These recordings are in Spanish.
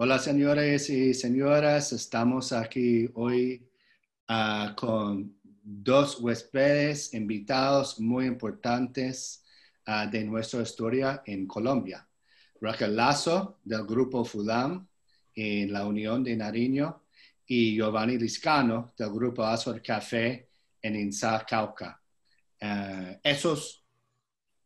Hola señores y señoras, estamos aquí hoy uh, con dos huéspedes invitados muy importantes uh, de nuestra historia en Colombia. Raquel Lazo del grupo FUDAM en la Unión de Nariño y Giovanni Liscano del grupo Azor Café en Insa Cauca. Uh, esos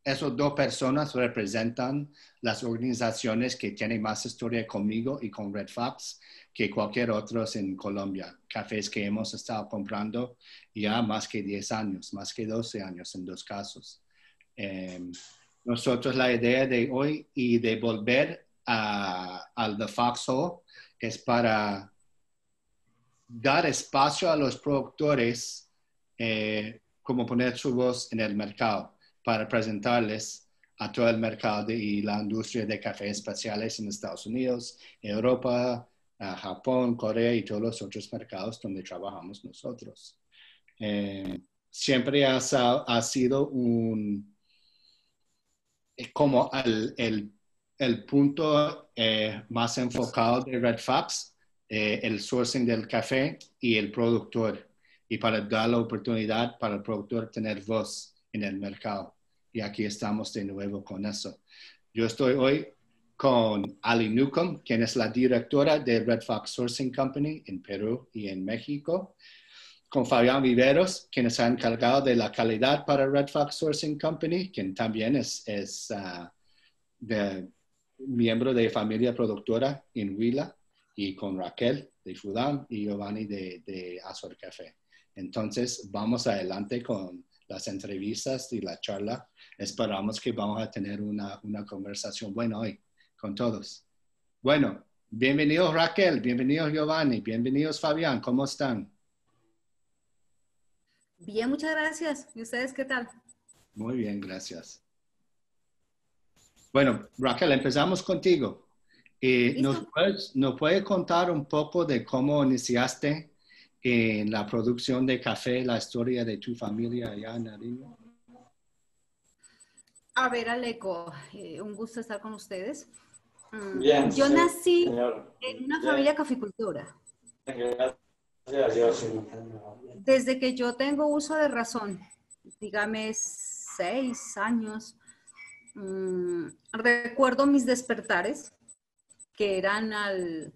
esas dos personas representan las organizaciones que tienen más historia conmigo y con Red Fox que cualquier otro en Colombia. Cafés que hemos estado comprando ya más que 10 años, más que 12 años en dos casos. Em, nosotros la idea de hoy y de volver al The es para dar espacio a los productores eh, como poner su voz en el mercado para presentarles a todo el mercado y la industria de cafés especiales en Estados Unidos, Europa, Japón, Corea y todos los otros mercados donde trabajamos nosotros. Eh, siempre ha, ha, sido un, eh, como el, el, el punto eh, más enfocado de Red Fox, el sourcing del café y el productor, y para dar la oportunidad para el productor tener voz en el mercado. Y aquí estamos de nuevo con eso. Yo estoy hoy con Ali Newcomb, quien es la directora de Red Fox Sourcing Company en Perú y en México. Con Fabián Viveros, quien se ha encargado de la calidad para Red Fox Sourcing Company, quien también es, es ah, miembro de familia productora en Huila, y con Raquel de Fudam y Giovanni de, de Azor Café. Entonces, vamos adelante con las entrevistas y la charla. Esperamos que vamos a tener una, una conversación buena hoy con todos. Bueno, bienvenidos Raquel, bienvenidos Giovanni, bienvenidos Fabián, ¿cómo están? Bien, muchas gracias. ¿Y ustedes qué tal? Muy bien, gracias. Bueno, Raquel, empezamos contigo. Eh, ¿nos, puedes, ¿Nos puede contar un poco de cómo iniciaste en la producción de café, la historia de tu familia allá en Nariño? A ver, Aleco, eh, un gusto estar con ustedes. Mm, Bien, Yo nací en una familia caficultora. Desde que yo tengo uso de razón, dígame seis años, mm, recuerdo mis despertares que eran al,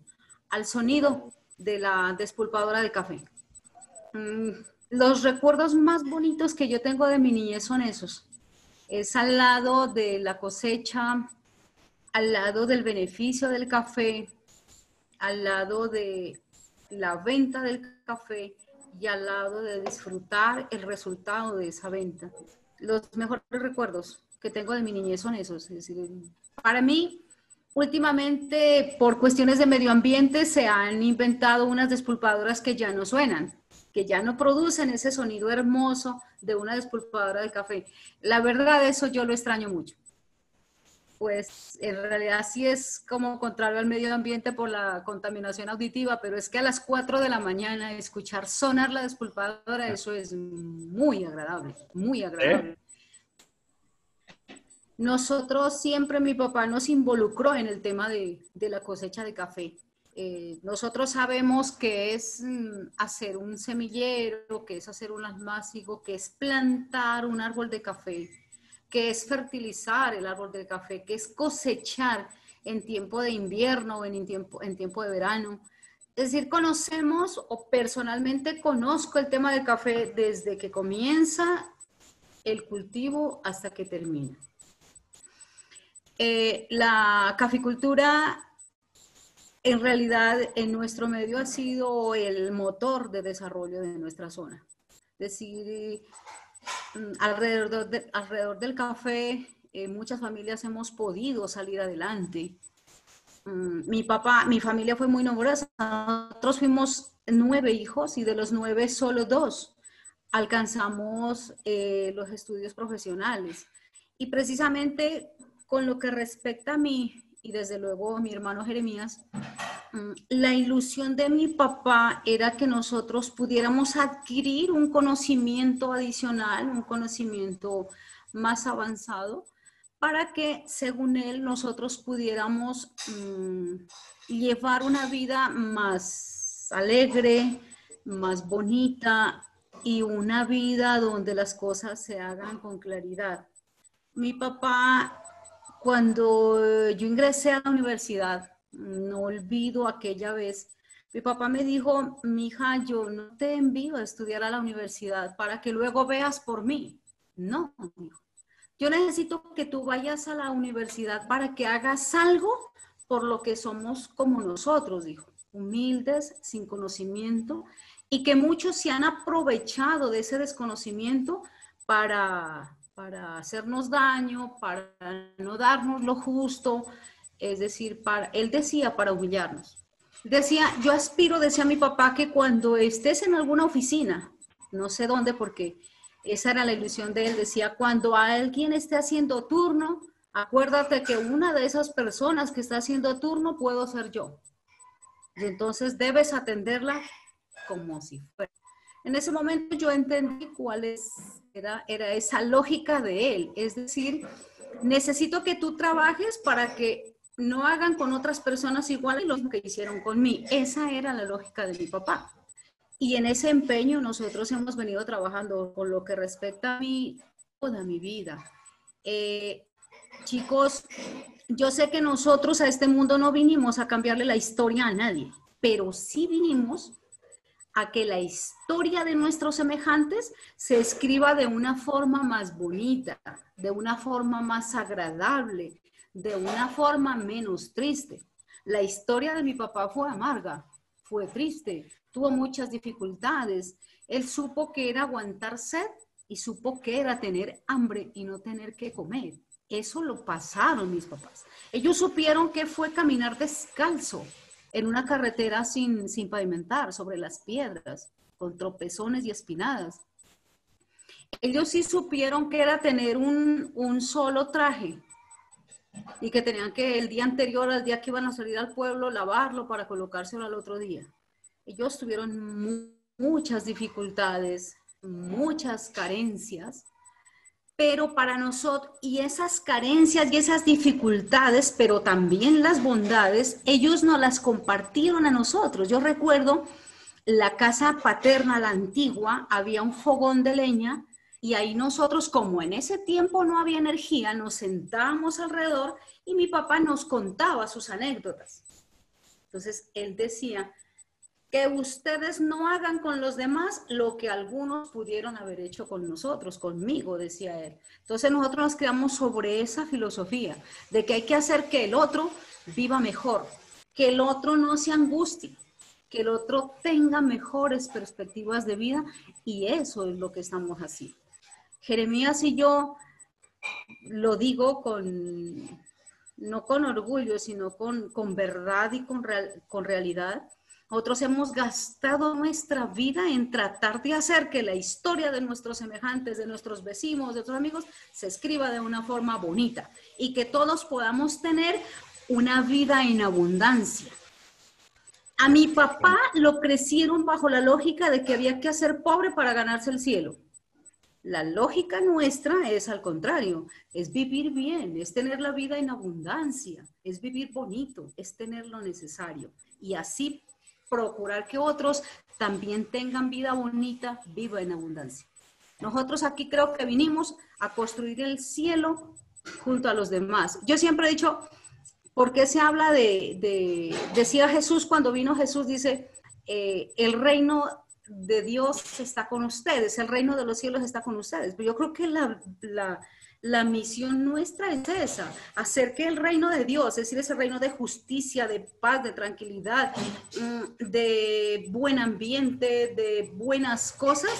al sonido de la despulpadora de café. Mm, los recuerdos más bonitos que yo tengo de mi niñez son esos. Es al lado de la cosecha, al lado del beneficio del café, al lado de la venta del café y al lado de disfrutar el resultado de esa venta. Los mejores recuerdos que tengo de mi niñez son esos. Es decir, para mí, Últimamente, por cuestiones de medio ambiente, se han inventado unas despulpadoras que ya no suenan, que ya no producen ese sonido hermoso de una despulpadora de café. La verdad, eso yo lo extraño mucho. Pues en realidad sí es como contrario al medio ambiente por la contaminación auditiva, pero es que a las 4 de la mañana escuchar sonar la despulpadora, eso es muy agradable, muy agradable. Nosotros siempre, mi papá nos involucró en el tema de, la cosecha de café. Eh, nosotros sabemos que es mm, hacer un semillero, que es hacer un almácigo, que es plantar un árbol de café, que es fertilizar el árbol de café, que es cosechar en tiempo de invierno o en tiempo, en tiempo de verano. Es decir, conocemos o personalmente conozco el tema del café desde que comienza el cultivo hasta que termina. Eh, la caficultura en realidad en nuestro medio ha sido el motor de desarrollo de nuestra zona. Es decir, mm, alrededor, alrededor del café, eh, muchas familias hemos podido salir adelante. Mm, mi papá, mi familia fue muy numerosa. Nosotros fuimos nueve hijos y de los nueve solo dos alcanzamos eh, los estudios profesionales. Y precisamente con lo que respecta a mí y desde luego a mi hermano Jeremías, mm, la ilusión de mi papá era que nosotros pudiéramos adquirir un conocimiento adicional, un conocimiento más avanzado para que, según él, nosotros pudiéramos mm, llevar una vida más alegre, más bonita y una vida donde las cosas se hagan con claridad. Mi papá, cuando yo ingresé a la universidad, no olvido aquella vez, mi papá me dijo, mi hija, yo no te envío a estudiar a la universidad para que luego veas por mí. No, Yo necesito que tú vayas a la universidad para que hagas algo por lo que somos como nosotros, dijo, humildes, sin conocimiento, y que muchos se han aprovechado de ese desconocimiento para, para hacernos daño, para no darnos lo justo, es decir, para, él decía para humillarnos. Decía, yo aspiro, decía mi papá, que cuando estés en alguna oficina, no sé dónde, porque esa era la ilusión de él, decía, cuando alguien esté haciendo turno, acuérdate que una de esas personas que está haciendo turno puedo ser yo. Y entonces debes atenderla como si fuera. En ese momento yo entendí cuál es, era, esa lógica de él, es decir, necesito que tú trabajes para que no hagan con otras personas igual lo que hicieron con mí. Esa era la lógica de mi papá. Y en ese empeño nosotros hemos venido trabajando con lo que respecta a mí toda mi vida. Eh, chicos, yo sé que nosotros a este mundo no vinimos a cambiarle la historia a nadie, pero sí vinimos a que la historia de nuestros semejantes se escriba de una forma más bonita, de una forma más agradable, de una forma menos triste. La historia de mi papá fue amarga, fue triste, tuvo muchas dificultades. Él supo que era aguantar sed y supo que era tener hambre y no tener que comer. Eso lo pasaron mis papás. Ellos supieron que fue caminar descalzo en una carretera sin, sin pavimentar, sobre las piedras, con tropezones y espinadas. Ellos sí supieron que era tener un, un solo traje y que tenían que el día anterior al día que iban a salir al pueblo lavarlo para colocárselo al otro día. Ellos tuvieron muchas dificultades, muchas carencias, pero para nosotros, y esas carencias y esas dificultades, pero también las bondades, ellos nos las compartieron a nosotros. Yo recuerdo la casa paterna, la antigua, había un fogón de leña y ahí nosotros, como en ese tiempo no había energía, nos sentábamos alrededor y mi papá nos contaba sus anécdotas. Entonces, él decía, que ustedes no hagan con los demás lo que algunos pudieron haber hecho con nosotros, conmigo, decía él. Entonces nosotros nos quedamos sobre esa filosofía de que hay que hacer que el otro viva mejor, que el otro no se angustie, que el otro tenga mejores perspectivas de vida y eso es lo que estamos haciendo. Jeremías y yo lo digo con, no con orgullo, sino con, con verdad y con, con realidad. Nosotros hemos gastado nuestra vida en tratar de hacer que la historia de nuestros semejantes, de nuestros vecinos, de otros amigos, se escriba de una forma bonita y que todos podamos tener una vida en abundancia. A mi papá lo crecieron bajo la lógica de que había que hacer pobre para ganarse el cielo. La lógica nuestra es al contrario, es vivir bien, es tener la vida en abundancia, es vivir bonito, es tener lo necesario. Y así procurar que otros también tengan vida bonita, viva en abundancia. Nosotros aquí creo que vinimos a construir el cielo junto a los demás. Yo siempre he dicho, ¿por qué se habla de, decía Jesús cuando vino Jesús, dice, eh, el reino de Dios está con ustedes, el reino de los cielos está con ustedes. Pero yo creo que la, misión nuestra es esa, hacer que el reino de Dios, es decir, ese reino de justicia, de paz, de tranquilidad, mm, de buen ambiente, de buenas cosas,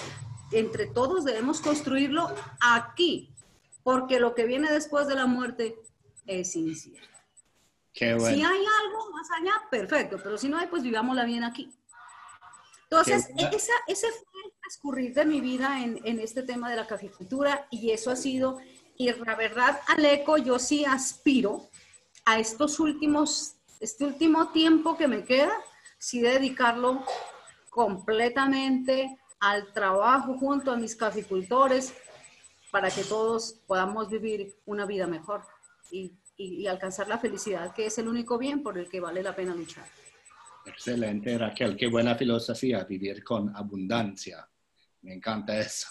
entre todos debemos construirlo aquí, porque lo que viene después de la muerte es incierto. Si hay algo más allá, perfecto, pero si no hay, pues vivámosla bien aquí. Entonces, esa, ese fue el transcurrir de mi vida en, en, este tema de la caficultura y eso ha sido, y la verdad, Aleco, yo sí aspiro a estos últimos, este último tiempo que me queda, sí dedicarlo completamente al trabajo junto a mis caficultores para que todos podamos vivir una vida mejor. y alcanzar la felicidad, que es el único bien por el que vale la pena luchar. Excelente, Raquel. Qué buena filosofía, vivir con abundancia. Me encanta eso.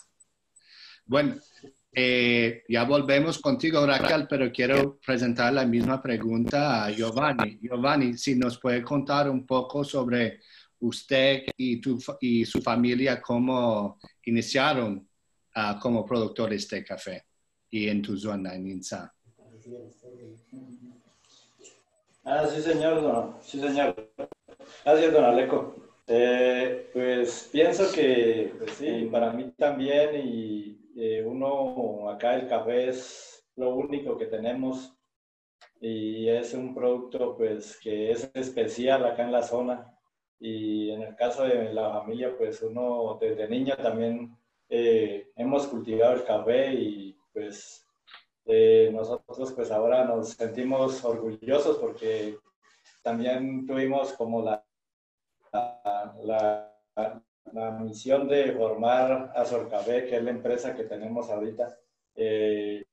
Bueno, eh, ya volvemos contigo, Raquel, pero quiero presentar la misma pregunta a Giovanni. Giovanni, si nos puede contar un poco sobre usted y, tu, y su familia, cómo iniciaron uh, como productores de café y en tu zona, en INSA. Ah, sí, señor. Sí, señor. Gracias, don Aleco. Eh, pues pienso que, pues sí, para mí también, y eh, uno acá el café es lo único que tenemos y es un producto pues que es especial acá en la zona. Y en el caso de la familia pues uno desde niño también eh, hemos cultivado el café y pues nosotros pues ahora nos sentimos orgullosos porque también tuvimos como la, la, la, misión de formar Azorcabé, que es la empresa que tenemos ahorita. Eh,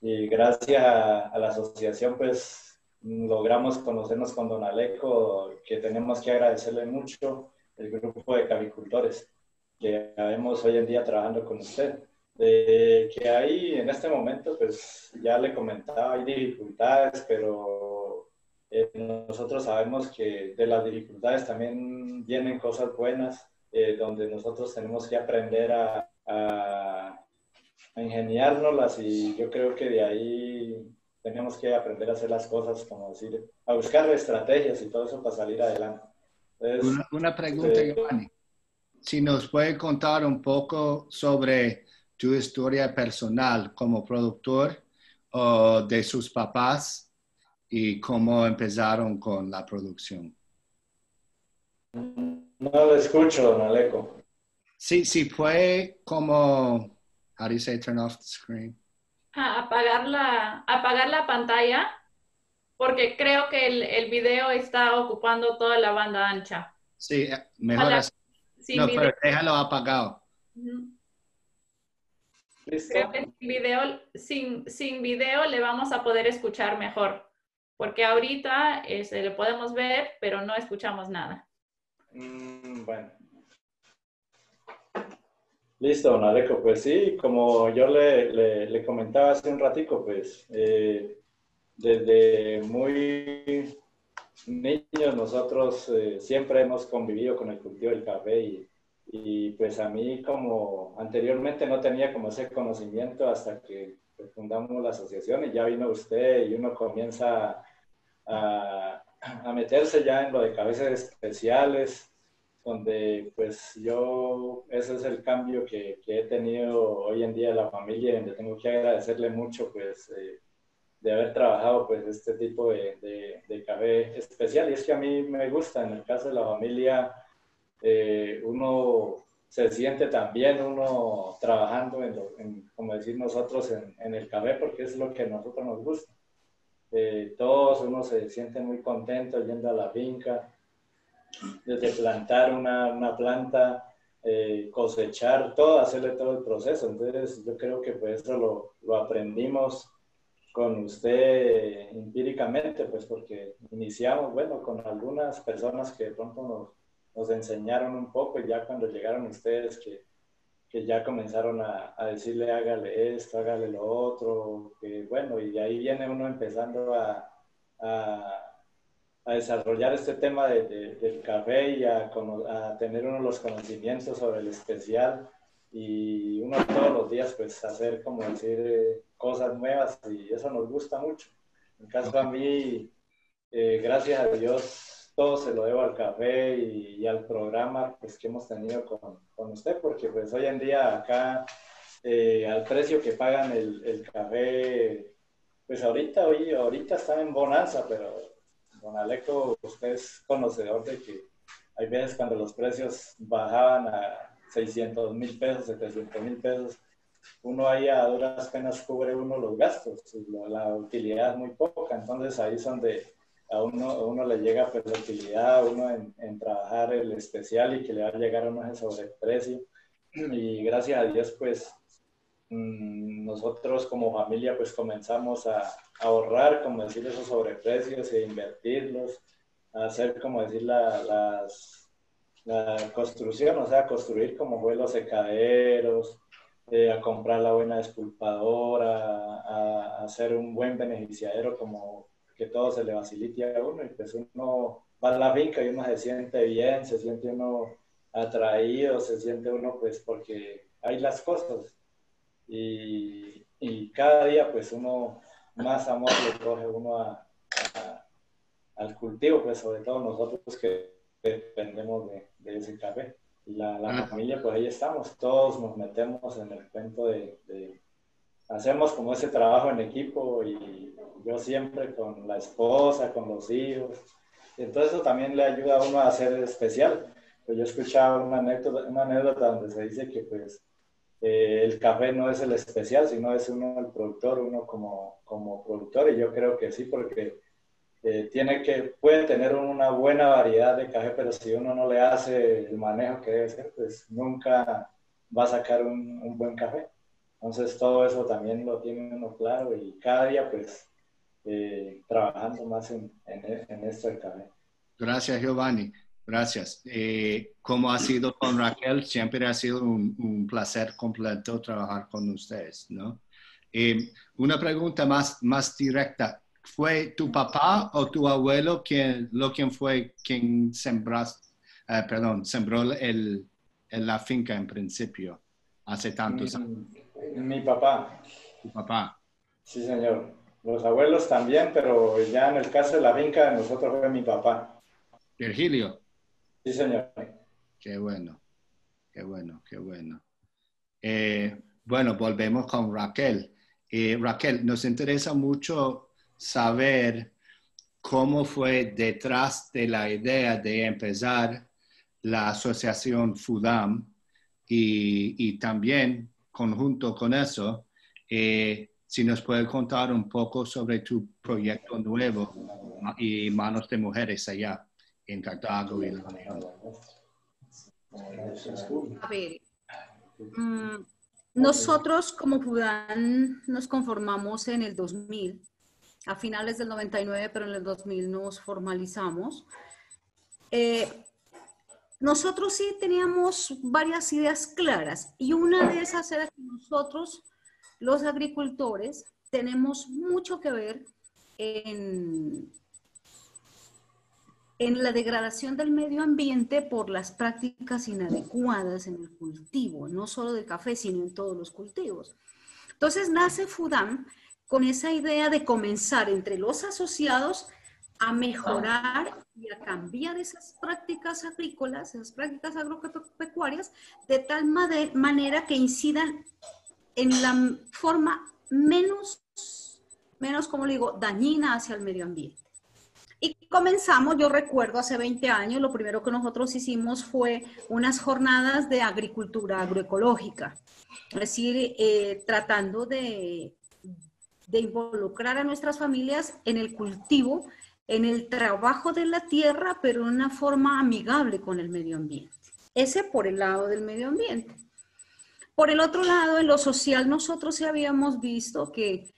y gracias a, la asociación, pues logramos conocernos con Don Aleco, que tenemos que agradecerle mucho el grupo de cavicultores que vemos hoy en día trabajando con usted. que ahí en este momento, pues ya le comentaba, hay dificultades, pero eh, nosotros sabemos que de las dificultades también vienen cosas buenas, eh, donde nosotros tenemos que aprender a, a, ingeniárnoslas y yo creo que de ahí tenemos que aprender a hacer las cosas, como decir, a buscar estrategias y todo eso para salir adelante. una, pregunta, eh, Giovanni. Si nos puede contar un poco sobre tu historia personal como productor o de sus papás y cómo empezaron con la producción. No lo escucho, don Aleco. Sí, sí, fue como, how do you say turn off the screen? apagar, la, apagar la pantalla porque creo que el, el, video está ocupando toda la banda ancha. Sí, eh, mejor así. No, pero déjalo apagado. Creo que sin video, sin, sin video le vamos a poder escuchar mejor porque ahorita este, lo podemos ver, pero no escuchamos nada. Mm, bueno. Listo, don Aleco. Pues sí, como yo le, le, comentaba hace un ratico, pues eh, desde muy niños nosotros eh, siempre hemos convivido con el cultivo del café y, y, pues a mí como anteriormente no tenía como ese conocimiento hasta que fundamos la asociación y ya vino usted y uno comienza a, meterse ya en lo de cabezas especiales, donde pues yo, ese es el cambio que, he tenido hoy en día en la familia, donde tengo que agradecerle mucho pues eh, de haber trabajado pues este tipo de, de, café especial. Y es que a mí me gusta, en el caso de la familia, eh, uno se siente también uno trabajando en, como decir nosotros, en, en, el café, porque es lo que a nosotros nos gusta. Eh, todos uno se siente muy contento yendo a la finca, desde plantar una, una planta, eh, cosechar todo, hacerle todo el proceso. Entonces yo creo que pues eso lo, lo aprendimos con usted empíricamente, pues porque iniciamos, bueno, con algunas personas que de pronto nos, nos enseñaron un poco y ya cuando llegaron ustedes que que ya comenzaron a, a, decirle hágale esto, hágale lo otro, que bueno, y ahí viene uno empezando a, a, a desarrollar este tema de, del café y a, tener uno los conocimientos sobre el especial y uno todos los días pues hacer como decir eh, cosas nuevas y eso nos gusta mucho. En caso a mí, eh, gracias a Dios, todo se lo debo al café y, al programa pues, que hemos tenido con, con, usted, porque pues hoy en día acá, eh, al precio que pagan el, el, café, pues ahorita, hoy, ahorita están en bonanza, pero don Aleco, usted es conocedor de que hay veces cuando los precios bajaban a 600 mil pesos, 700 mil pesos, uno ahí a duras penas cubre uno los gastos, la utilidad es muy poca, entonces ahí son de a uno, uno le llega la utilidad, uno en, trabajar el especial y que le va a llegar a uno ese sobreprecio. Y gracias a Dios, pues mm, nosotros como familia pues comenzamos a, ahorrar, como decir, esos sobreprecios e invertirlos, a hacer, como decir, la, las, la construcción, o sea, construir como fue los secaderos, eh, a comprar la buena despulpadora, a, hacer un buen beneficiadero como que todo se le facilite a uno y pues uno va a la finca y uno se siente bien, se siente uno atraído, se siente uno pues porque hay las cosas. Y, y cada día pues uno más amor le coge uno a, al cultivo, pues sobre todo nosotros que dependemos de, de ese café. Y la, la familia, pues ahí estamos, todos nos metemos en el cuento de, de, hacemos como ese trabajo en equipo y yo siempre con la esposa, con los hijos. Entonces eso también le ayuda a uno a ser especial. Pues yo escuchaba una anécdota, una anécdota donde se dice que pues eh, el café no es el especial, sino es uno el productor, uno como, como productor, y yo creo que sí, porque eh, tiene que, puede tener una buena variedad de café, pero si uno no le hace el manejo que debe ser, pues nunca va a sacar un, un buen café. Entonces todo eso también lo tiene uno claro y cada día pues eh, trabajando más en, en, en, esto del café. Gracias Giovanni. Gracias. Eh, como ha sido con Raquel, siempre ha sido un, un placer completo trabajar con ustedes, ¿no? Eh, una pregunta más, más directa. ¿Fue tu papá o tu abuelo quien, lo quien fue quien sembraste, perdón, sembró el, el, la finca en principio, hace tantos años? Mi, mi papá. ¿Tu papá? Sí, señor. Los abuelos también, pero ya en el caso de la finca, nosotros fue mi papá. Virgilio. Sí, señor. Qué bueno, qué bueno, qué bueno. Eh, bueno, volvemos con Raquel. Eh, Raquel, nos interesa mucho saber cómo fue detrás de la idea de empezar la asociación FUDAM y, y también, conjunto con eso, eh, si nos puede contar un poco sobre tu proyecto nuevo y Manos de Mujeres allá en Cartago. A ver, mm, nosotros como Pudán nos conformamos en el 2000, a finales del 99, pero en el 2000 nos formalizamos. Eh, nosotros sí teníamos varias ideas claras y una de esas era que nosotros, los agricultores, tenemos mucho que ver en, la degradación del medio ambiente por las prácticas inadecuadas en el cultivo, no solo del café, sino en todos los cultivos. Entonces nace FUDAM con esa idea de comenzar entre los asociados a mejorar y a cambiar esas prácticas agrícolas, esas prácticas agropecuarias, de tal manera que incidan en la forma menos, menos, como digo, dañina hacia el medio ambiente. Y comenzamos, yo recuerdo hace 20 años, lo primero que nosotros hicimos fue unas jornadas de agricultura agroecológica, es decir, eh, tratando de, de involucrar a nuestras familias en el cultivo, en el trabajo de la tierra, pero de una forma amigable con el medio ambiente. Ese por el lado del medio ambiente. Por el otro lado, en lo social, nosotros ya habíamos visto que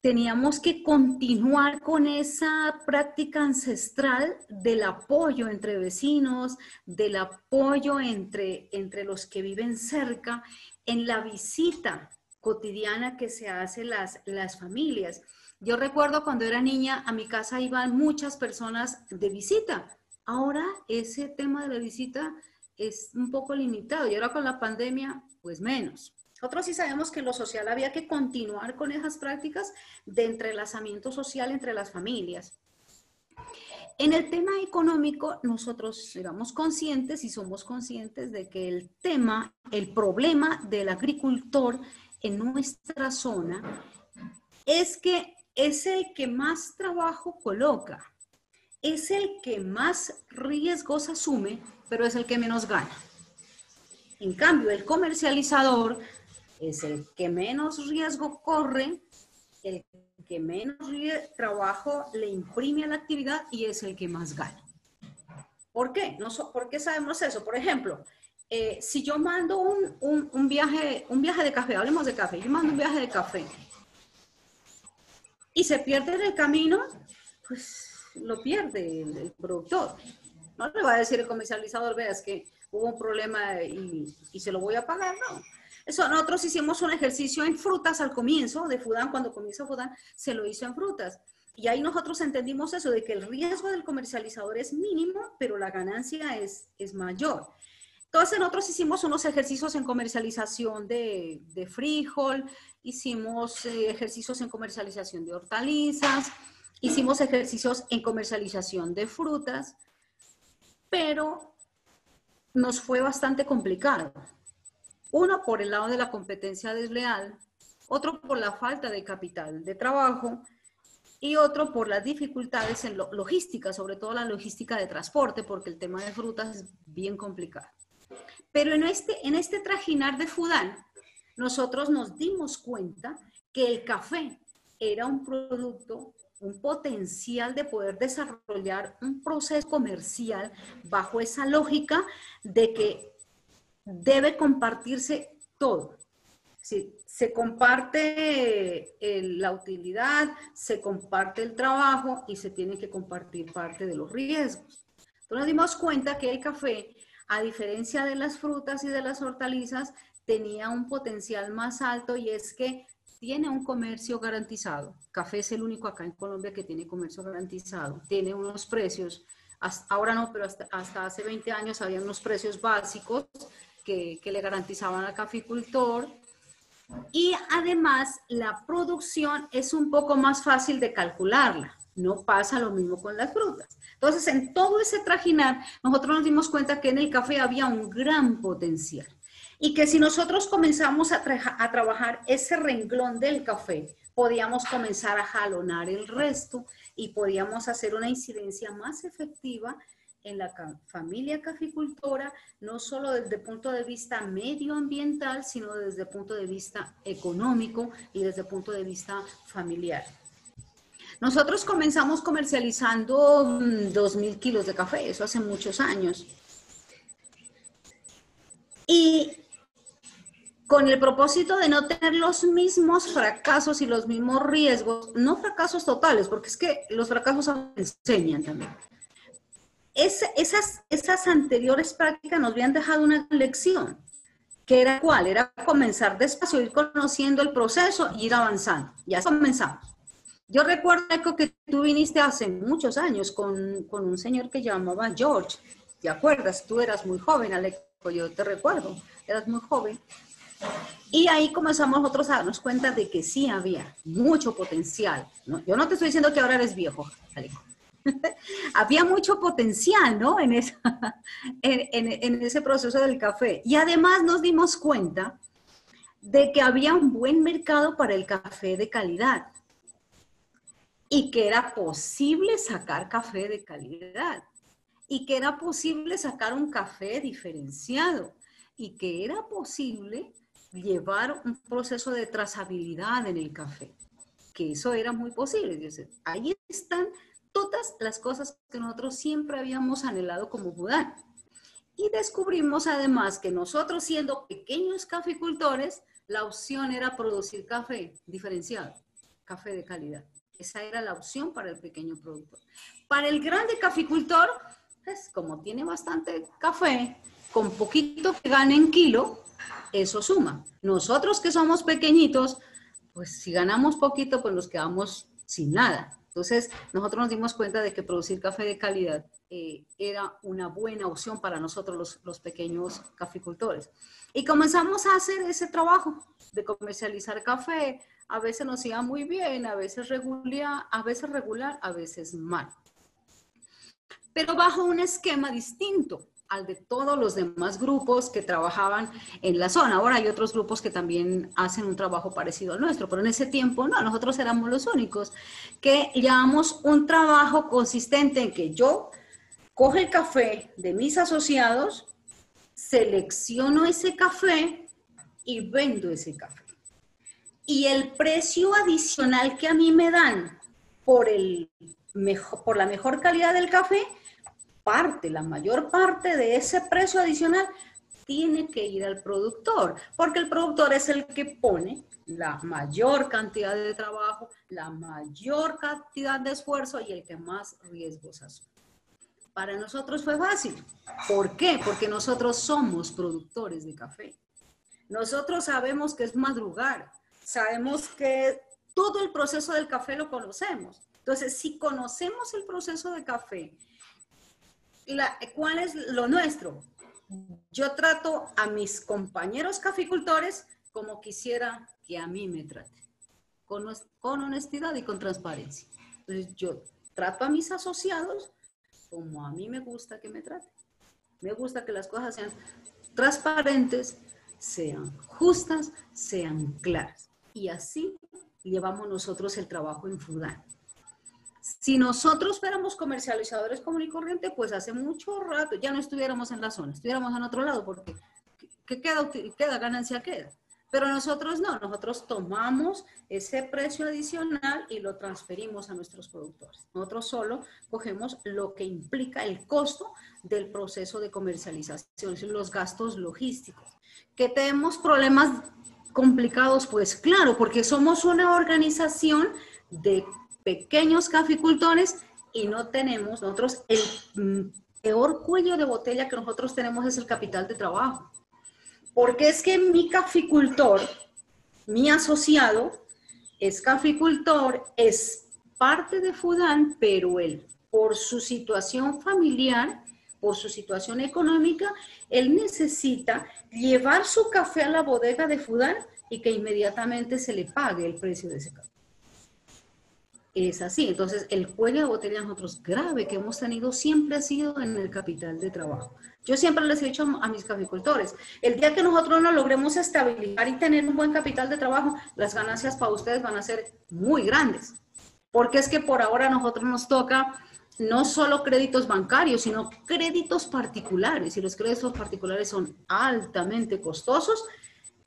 teníamos que continuar con esa práctica ancestral del apoyo entre vecinos, del apoyo entre, entre los que viven cerca, en la visita cotidiana que se hace las, las familias. Yo recuerdo cuando era niña, a mi casa iban muchas personas de visita. Ahora ese tema de la visita es un poco limitado y ahora con la pandemia, pues menos. Nosotros sí sabemos que lo social había que continuar con esas prácticas de entrelazamiento social entre las familias. En el tema económico, nosotros éramos conscientes y somos conscientes de que el tema, el problema del agricultor en nuestra zona es que es el que más trabajo coloca, es el que más riesgos asume, pero es el que menos gana. En cambio, el comercializador es el que menos riesgo corre, el que menos trabajo le imprime a la actividad y es el que más gana. ¿Por qué? No ¿Por qué sabemos eso? Por ejemplo, eh, si yo mando un, un, un, viaje, un viaje de café, hablemos de café, yo mando un viaje de café y se pierde en el camino, pues lo pierde el, productor. No le va a decir el comercializador, veas que hubo un problema y, y, se lo voy a pagar, no. Eso, nosotros hicimos un ejercicio en frutas al comienzo de Fudan, cuando comienza Fudan, se lo hizo en frutas. Y ahí nosotros entendimos eso, de que el riesgo del comercializador es mínimo, pero la ganancia es, es mayor. Entonces nosotros hicimos unos ejercicios en comercialización de, de frijol, hicimos eh, ejercicios en comercialización de hortalizas, hicimos ejercicios en comercialización de frutas, pero nos fue bastante complicado. Uno por el lado de la competencia desleal, otro por la falta de capital de trabajo y otro por las dificultades en logística, sobre todo la logística de transporte, porque el tema de frutas es bien complicado. Pero en este, en este trajinar de Fudán, nosotros nos dimos cuenta que el café era un producto, un potencial de poder desarrollar un proceso comercial bajo esa lógica de que debe compartirse todo. Sí, se comparte eh, la utilidad, se comparte el trabajo y se tiene que compartir parte de los riesgos. Entonces nos dimos cuenta que el café, a diferencia de las frutas y de las hortalizas, tenía un potencial más alto y es que tiene un comercio garantizado. Café es el único acá en Colombia que tiene comercio garantizado. Tiene unos precios, ahora no, pero hasta, hace 20 años había unos precios básicos que, que le garantizaban al caficultor y además la producción es un poco más fácil de calcularla. No pasa lo mismo con las frutas. Entonces, en todo ese trajinar, nosotros nos dimos cuenta que en el café había un gran potencial. Y que si nosotros comenzamos a, a trabajar ese renglón del café, podíamos comenzar a jalonar el resto y podíamos hacer una incidencia más efectiva en la familia caficultora, no solo desde el punto de vista medioambiental, sino desde el punto de vista económico y desde el punto de vista familiar. Nosotros comenzamos comercializando 2.000 mm, kilos de café, eso hace muchos años. Y con el propósito de no tener los mismos fracasos y los mismos riesgos, no fracasos totales, porque es que los fracasos enseñan también, esas, esas anteriores prácticas nos habían dejado una lección, que era cuál, era comenzar despacio, ir conociendo el proceso y ir avanzando. Ya comenzamos. Yo recuerdo que tú viniste hace muchos años con, con un señor que llamaba George. ¿Te acuerdas? Tú eras muy joven, Aleco, yo te recuerdo, eras muy joven. Y ahí comenzamos nosotros a darnos cuenta de que sí había mucho potencial. Yo no te estoy diciendo que ahora eres viejo, había mucho potencial, ¿no? En, en, ese proceso del café. Y además nos dimos cuenta de que había un buen mercado para el café de calidad y que era posible sacar café de calidad y que era posible sacar un café diferenciado y que era posible llevar un proceso de trazabilidad en el café, que eso era muy posible. Ahí están todas las cosas que nosotros siempre habíamos anhelado como Budán. Y descubrimos además que nosotros siendo pequeños caficultores, la opción era producir café diferenciado, café de calidad. Esa era la opción para el pequeño productor. Para el grande caficultor, pues como tiene bastante café, con poquito que gane en kilo, eso suma. Nosotros que somos pequeñitos, pues si ganamos poquito, pues nos quedamos sin nada. Entonces, nosotros nos dimos cuenta de que producir café de calidad eh, era una buena opción para nosotros los, pequeños caficultores. Y comenzamos a hacer ese trabajo de comercializar café. A veces nos iba muy bien, a veces regular, a veces regular, a veces mal. Pero bajo un esquema distinto al de todos los demás grupos que trabajaban en la zona. Ahora hay otros grupos que también hacen un trabajo parecido al nuestro, pero en ese tiempo no, nosotros éramos los únicos que llevamos un trabajo consistente en que yo cojo el café de mis asociados, selecciono ese café y vendo ese café. Y el precio adicional que a mí me dan por, el mejor, por la mejor calidad del café, parte, la mayor parte de ese precio adicional tiene que ir al productor, porque el productor es el que pone la mayor cantidad de trabajo, la mayor cantidad de esfuerzo y el que más riesgos asume. Para nosotros fue fácil. ¿Por qué? Porque nosotros somos productores de café. Nosotros sabemos que es madrugar, sabemos que todo el proceso del café lo conocemos. Entonces, si conocemos el proceso de café, ¿cuál es lo nuestro? Yo trato a mis compañeros caficultores como quisiera que a mí me traten, con, con honestidad y con transparencia. Entonces, yo trato a mis asociados como a mí me gusta que me traten. Me gusta que las cosas sean transparentes, sean justas, sean claras. Y así llevamos nosotros el trabajo en Fudan. Si nosotros fuéramos comercializadores común y corriente, pues hace mucho rato ya no estuviéramos en la zona, estuviéramos en otro lado, porque ¿qué queda, queda ganancia queda? Pero nosotros no, nosotros tomamos ese precio adicional y lo transferimos a nuestros productores. Nosotros solo cogemos lo que implica el costo del proceso de comercialización, los gastos logísticos. ¿Que tenemos problemas complicados? Pues claro, porque somos una organización de pequeños caficultores y no tenemos, nosotros el mm, peor cuello de botella que nosotros tenemos es el capital de trabajo. Porque es que mi caficultor, mi asociado, es caficultor, es parte de Fudan, pero él, por su situación familiar, por su situación económica, él necesita llevar su café a la bodega de Fudan y que inmediatamente se le pague el precio de ese café es así. Entonces, el cuello de botella nosotros grave que hemos tenido siempre ha sido en el capital de trabajo. Yo siempre les he dicho a mis caficultores, el día que nosotros no logremos estabilizar y tener un buen capital de trabajo, las ganancias para ustedes van a ser muy grandes. Porque es que por ahora a nosotros nos toca no solo créditos bancarios, sino créditos particulares. Y los créditos particulares son altamente costosos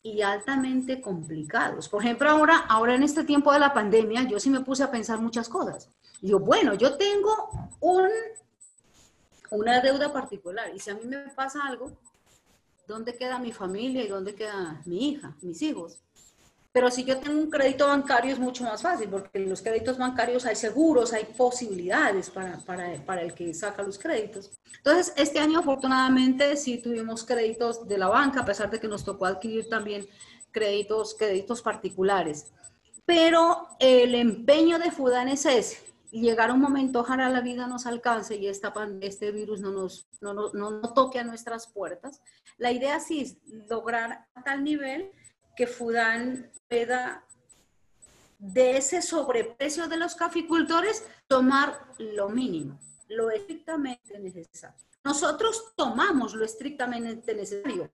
y altamente complicados. Por ejemplo, ahora, ahora en este tiempo de la pandemia, yo sí me puse a pensar muchas cosas. yo, bueno, yo tengo un, una deuda particular y si a mí me pasa algo, ¿dónde queda mi familia y dónde queda mi hija, mis hijos? Pero si yo tengo un crédito bancario es mucho más fácil, porque en los créditos bancarios hay seguros, hay posibilidades para, para, para, el que saca los créditos. Entonces, este año afortunadamente sí tuvimos créditos de la banca, a pesar de que nos tocó adquirir también créditos, créditos particulares. Pero el empeño de Fudan es ese, llegar a un momento, ojalá la vida nos alcance y esta, este virus no nos no, no, no toque a nuestras puertas. La idea sí es lograr a tal nivel que Fudan pueda de ese sobreprecio de los caficultores tomar lo mínimo, lo estrictamente necesario. Nosotros tomamos lo estrictamente necesario,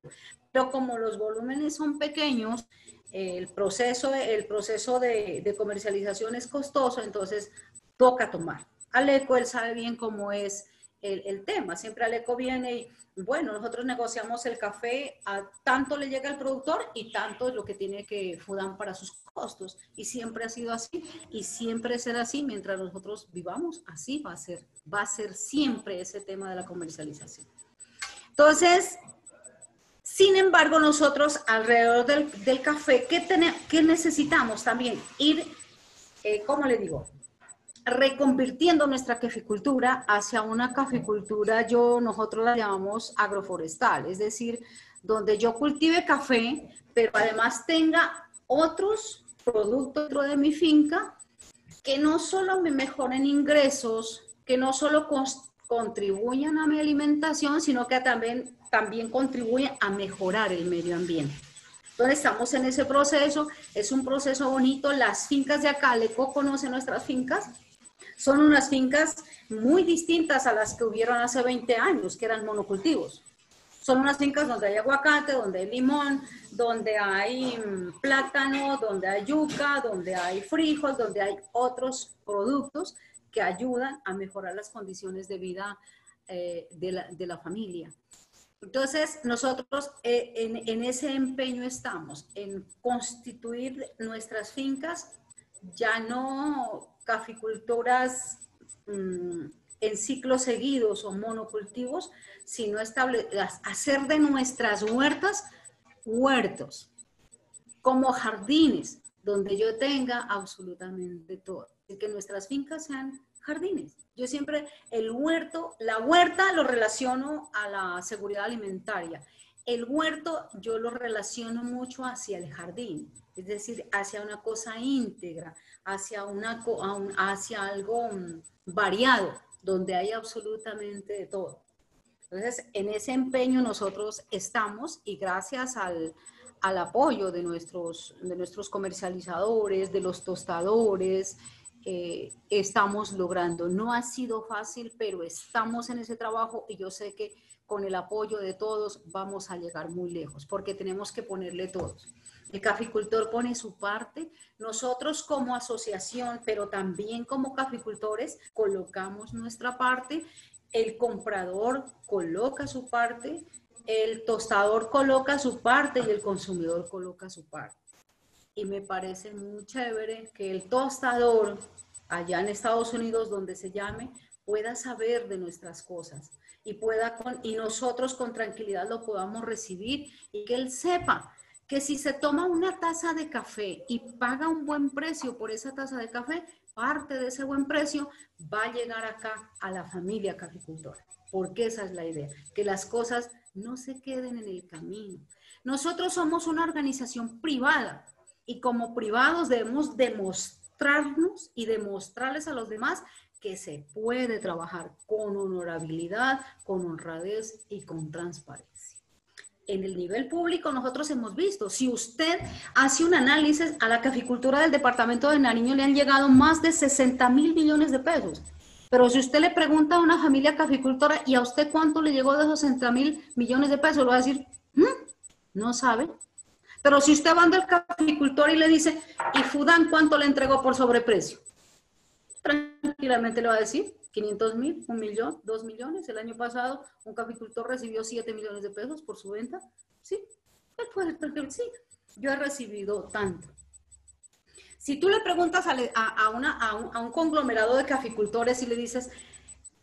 pero como los volúmenes son pequeños, el proceso, el proceso de, de comercialización es costoso, entonces toca tomar. Aleco, él sabe bien cómo es el, tema. Siempre Aleco viene y, bueno, nosotros negociamos el café, a tanto le llega al productor y tanto es lo que tiene que Fudan para sus costos. Y siempre ha sido así y siempre será así mientras nosotros vivamos, así va a ser. Va a ser siempre ese tema de la comercialización. Entonces, sin embargo, nosotros alrededor del, café, ¿qué, ¿qué necesitamos también? Ir, eh, ¿cómo le digo? Reconvirtiendo nuestra caficultura hacia una caficultura, yo, nosotros la llamamos agroforestal, es decir, donde yo cultive café, pero además tenga otros productos dentro de mi finca que no solo me mejoren ingresos, que no solo contribuyan a mi alimentación, sino que también, también contribuyen a mejorar el medio ambiente. Entonces estamos en ese proceso, es un proceso bonito, las fincas de acá, Leco conoce nuestras fincas, son unas fincas muy distintas a las que hubieron hace 20 años, que eran monocultivos. Son unas fincas donde hay aguacate, donde hay limón, donde hay mm, plátano, donde hay yuca, donde hay frijol, donde hay otros productos que ayudan a mejorar las condiciones de vida eh, de, la, de, la, familia. Entonces, nosotros eh, en, en, ese empeño estamos, en constituir nuestras fincas, ya no caficultoras mm, en ciclos seguidos o monocultivos, sino hacer de nuestras huertas huertos, como jardines, donde yo tenga absolutamente todo. Y que nuestras fincas sean jardines. Yo siempre el huerto, la huerta lo relaciono a la seguridad alimentaria. El huerto yo lo relaciono mucho hacia el jardín, es decir, hacia una cosa íntegra, hacia, una, hacia algo mm, variado, donde hay absolutamente de todo. Entonces, en ese empeño nosotros estamos y gracias al, al apoyo de nuestros, de nuestros comercializadores, de los tostadores, eh, estamos logrando. No ha sido fácil, pero estamos en ese trabajo y yo sé que con el apoyo de todos vamos a llegar muy lejos, porque tenemos que ponerle todos. El caficultor pone su parte, nosotros como asociación, pero también como caficultores, colocamos nuestra parte, el comprador coloca su parte, el tostador coloca su parte y el consumidor coloca su parte. Y me parece muy chévere que el tostador, allá en Estados Unidos, donde se llame, pueda saber de nuestras cosas y, pueda y nosotros con tranquilidad lo podamos recibir y que él sepa que si se toma una taza de café y paga un buen precio por esa taza de café, parte de ese buen precio va a llegar acá a la familia caficultora, porque esa es la idea, que las cosas no se queden en el camino. Nosotros somos una organización privada y como privados debemos demostrarnos y demostrarles a los demás que se puede trabajar con honorabilidad, con honradez y con transparencia en el nivel público nosotros hemos visto, si usted hace un análisis a la caficultura del departamento de Nariño le han llegado más de 60 mil millones de pesos. Pero si usted le pregunta a una familia caficultora y a usted cuánto le llegó de esos 60 mil millones de pesos, le va a decir, mm, no sabe. Pero si usted va al caficultor y le dice, ¿y Fudan cuánto le entregó por sobreprecio? Tranquilamente le va a decir, 500 mil, un millón, dos millones. El año pasado un caficultor recibió 7 millones de pesos por su venta. Sí, sí, yo he recibido tanto. Si tú le preguntas a, una, a, un, conglomerado de caficultores y le dices,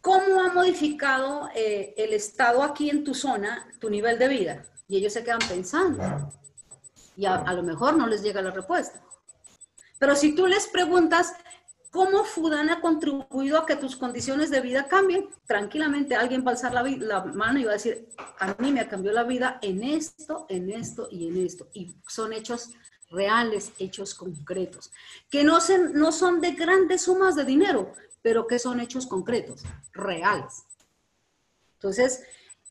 ¿cómo ha modificado eh, el Estado aquí en tu zona tu nivel de vida? Y ellos se quedan pensando. Y a, a lo mejor no les llega la respuesta. Pero si tú les preguntas, ¿Cómo Fudan ha contribuido a que tus condiciones de vida cambien? Tranquilamente alguien va a alzar la, mano y va a decir, a mí me cambió la vida en esto, en esto y en esto. Y son hechos reales, hechos concretos, que no, no son de grandes sumas de dinero, pero que son hechos concretos, reales. Entonces,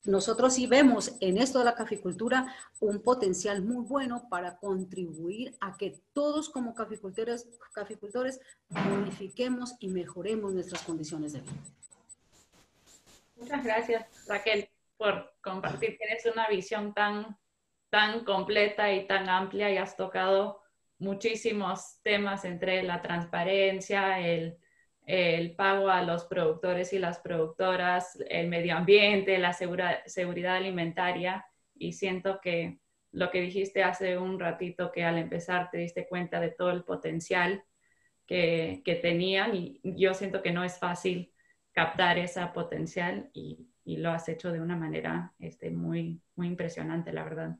nosotros sí vemos en esto de la caficultura un potencial muy bueno para contribuir a que todos como caficultores, caficultores modifiquemos y mejoremos nuestras condiciones de vida. Muchas gracias, Raquel, por compartir. Tienes una visión tan, tan completa y tan amplia y has tocado muchísimos temas entre la transparencia, el el pago a los productores y las productoras, el medio ambiente, la seguridad alimentaria y siento que lo que dijiste hace un ratito que al empezar te diste cuenta de todo el potencial que, tenían y yo siento que no es fácil captar ese potencial y, lo has hecho de una manera este, muy, muy impresionante, la verdad.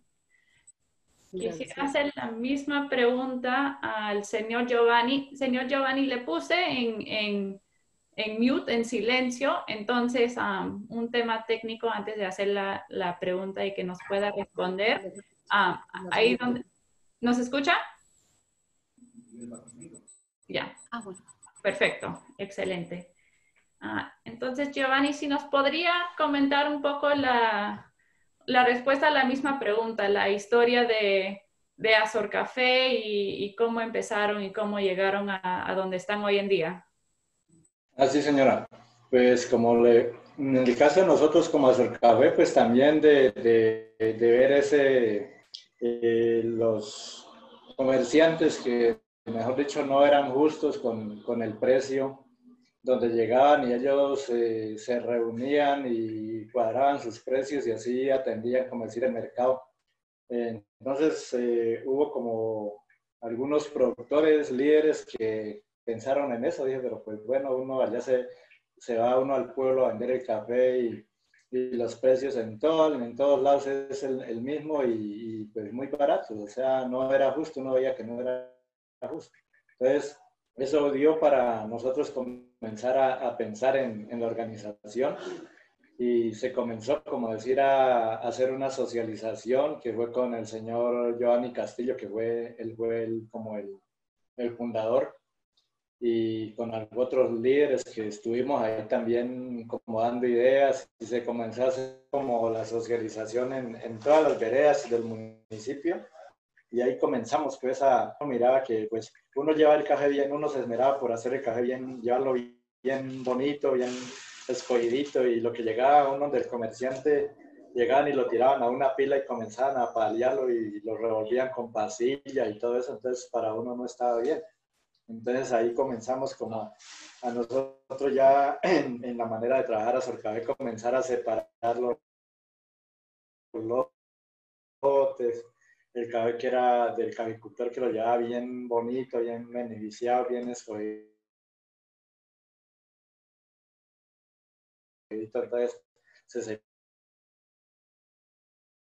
Quisiera hacer la misma pregunta al señor Giovanni. Señor Giovanni, le puse en, mute, en silencio, entonces um, un tema técnico antes de hacer la, pregunta y que nos pueda responder. Um, ahí donde... ¿Nos escucha? Ya. Ah, Perfecto, excelente. Ah, entonces, Giovanni, si nos podría comentar un poco la, la respuesta a la misma pregunta, la historia de, Azor Café y, cómo empezaron y cómo llegaron a, donde están hoy en día. Así, señora. Pues como le, en el caso de nosotros como Azor Café, pues también de, ver ese, eh, los comerciantes que, mejor dicho, no eran justos con el precio donde llegaban y ellos eh, se reunían y cuadraban sus precios y así atendían, como decir, el mercado. entonces eh, hubo como algunos productores, líderes que pensaron en eso. Dije, pero pues bueno, uno allá se se va uno al pueblo a vender el café y, los precios en, todo, en todos lados es el, mismo y, pues muy barato, o sea, no era justo, uno veía que no era justo. Entonces, eso dio para nosotros comenzar a, pensar en, la organización y se comenzó, como decir, a, hacer una socialización que fue con el señor Giovanni Castillo, que fue, él fue como el, el fundador y con otros líderes que estuvimos ahí también como dando ideas y se comenzó a hacer como la socialización en, en todas las veredas del municipio y ahí comenzamos pues a miraba que pues uno lleva el café bien, uno se esmeraba por hacer el café bien, llevarlo bien bonito, bien escogidito y lo que llegaba uno del comerciante llegaban y lo tiraban a una pila y comenzaban a paliarlo y lo revolvían con pasilla y todo eso, entonces para uno no estaba bien. Entonces ahí comenzamos como a nosotros ya en, la manera de trabajar a Sorcabé comenzar a separar los lotes, el café que era del cavicultor que lo llevaba bien bonito, bien beneficiado, bien escogido. Entonces se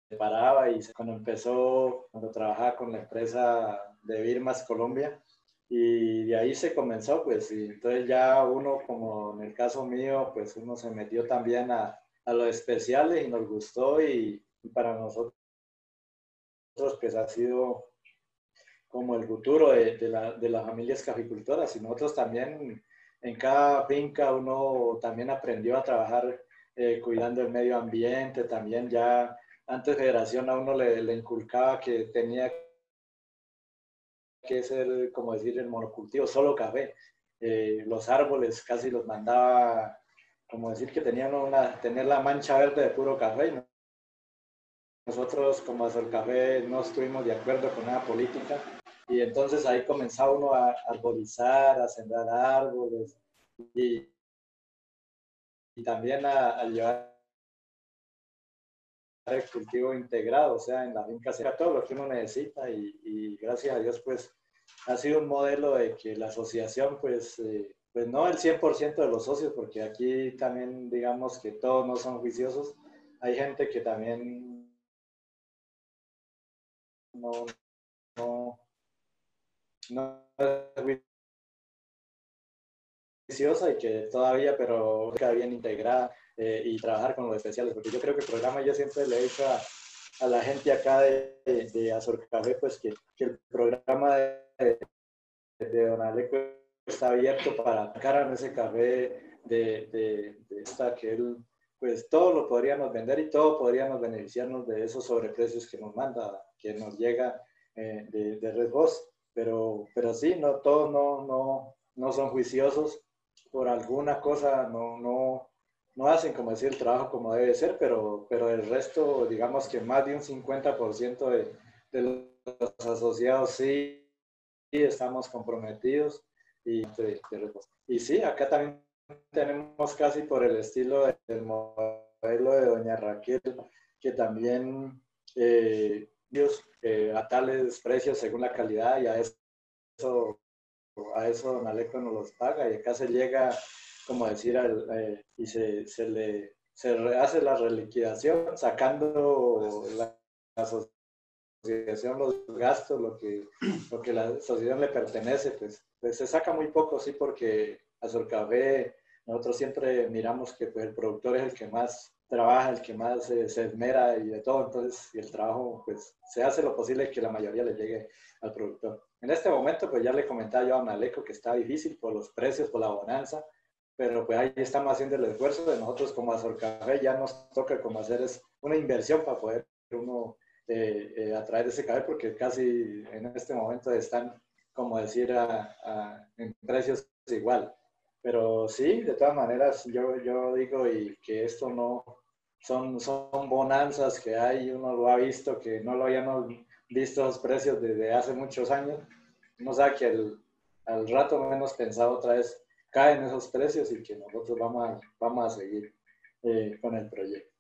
separaba y cuando empezó, cuando trabajaba con la empresa de Birmas Colombia, y de ahí se comenzó, pues, y entonces ya uno, como en el caso mío, pues uno se metió también a, a lo especiales y nos gustó y, para nosotros pues ha sido como el futuro de, la, de, las familias caficultoras y nosotros también en cada finca uno también aprendió a trabajar eh, cuidando el medio ambiente, también ya antes Federación a uno le, inculcaba que tenía que es el, como decir, el monocultivo, solo café. Eh, los árboles casi los mandaba, como decir que tenían una, tener la mancha verde de puro café. Nosotros como el café no estuvimos de acuerdo con esa política. Y entonces ahí comenzaba uno a arborizar, a sembrar árboles y, y también a, a llevar el cultivo integrado, o sea, en la finca se todo lo que uno necesita. Y, gracias a Dios pues ha sido un modelo de que la asociación pues, eh, pues no el 100% de los socios, porque aquí también digamos que todos no son juiciosos, hay gente que también no, no, no es juiciosa y que todavía, pero queda bien integrada eh, y trabajar con los especiales, porque yo creo que el programa yo siempre le he dicho a, a la gente acá de, de, Azor Café, pues que, que el programa de, de Don Aleco está abierto para sacar a ese café de, de, esta que él, pues todo lo podríamos vender y todo podríamos beneficiarnos de esos sobreprecios que nos manda, que nos llega eh, de, de Red Boss. Pero, pero sí, no, todos no, no, no son juiciosos por alguna cosa, no, no, no hacen, como decir, el trabajo como debe ser, pero, pero el resto, digamos que más de un 50% de, de los asociados sí, estamos comprometidos. Y, y sí, acá también tenemos casi por el estilo del modelo de Doña Raquel, que también eh, eh, a tales precios según la calidad y a eso, a eso Don Aleco nos los paga y acá se llega como decir, eh, y se, se, le se hace la reliquidación sacando la, asociación los gastos, lo que, lo que la asociación le pertenece, pues, pues se saca muy poco, sí, porque a Sorcabé nosotros siempre miramos que pues, el productor es el que más trabaja, el que más se esmera y de todo, entonces y el trabajo, pues se hace lo posible que la mayoría le llegue al productor. En este momento, pues ya le comentaba yo a Maleco que está difícil por los precios, por la bonanza, pero pues ahí estamos haciendo el esfuerzo de nosotros como Azor Café, ya nos toca como hacer es una inversión para poder uno eh, eh, atraer ese café, porque casi en este momento están, como decir, a, en precios igual. Pero sí, de todas maneras, yo, yo digo y que esto no, son, son bonanzas que hay, uno lo ha visto, que no lo habíamos visto los precios desde hace muchos años. No sabe que el, al rato menos pensado otra vez caen esos precios y que nosotros vamos a, vamos a seguir eh, con el proyecto.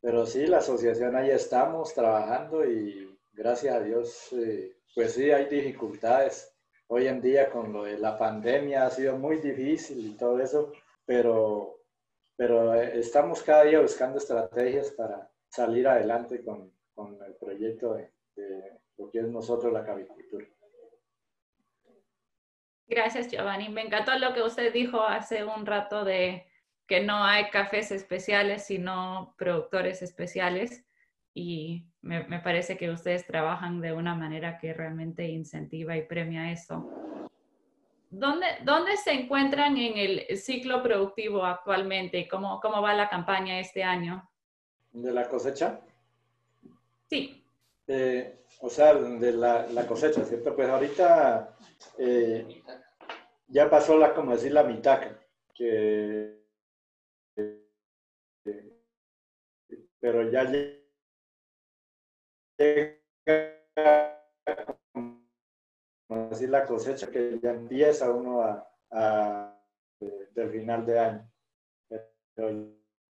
Pero sí, la asociación ahí estamos trabajando y gracias a Dios, eh, pues sí, hay dificultades. Hoy en día con lo de la pandemia ha sido muy difícil y todo eso, pero, pero eh, estamos cada día buscando estrategias para salir adelante con, con el proyecto de, de, lo que es nosotros la cavicultura. Gracias, Giovanni. Me encantó lo que usted dijo hace un rato de que no hay cafés especiales, sino productores especiales. Y me, me, parece que ustedes trabajan de una manera que realmente incentiva y premia eso. ¿Dónde, dónde se encuentran en el ciclo productivo actualmente? ¿Cómo, ¿Cómo va la campaña este año? ¿De la cosecha? Sí. Eh, o sea, de la, la, cosecha, ¿cierto? Pues ahorita eh, ya pasó la, como decir, la mitaca, que, eh, pero ya decir, la cosecha que ya empieza uno a, a del final de año. Pero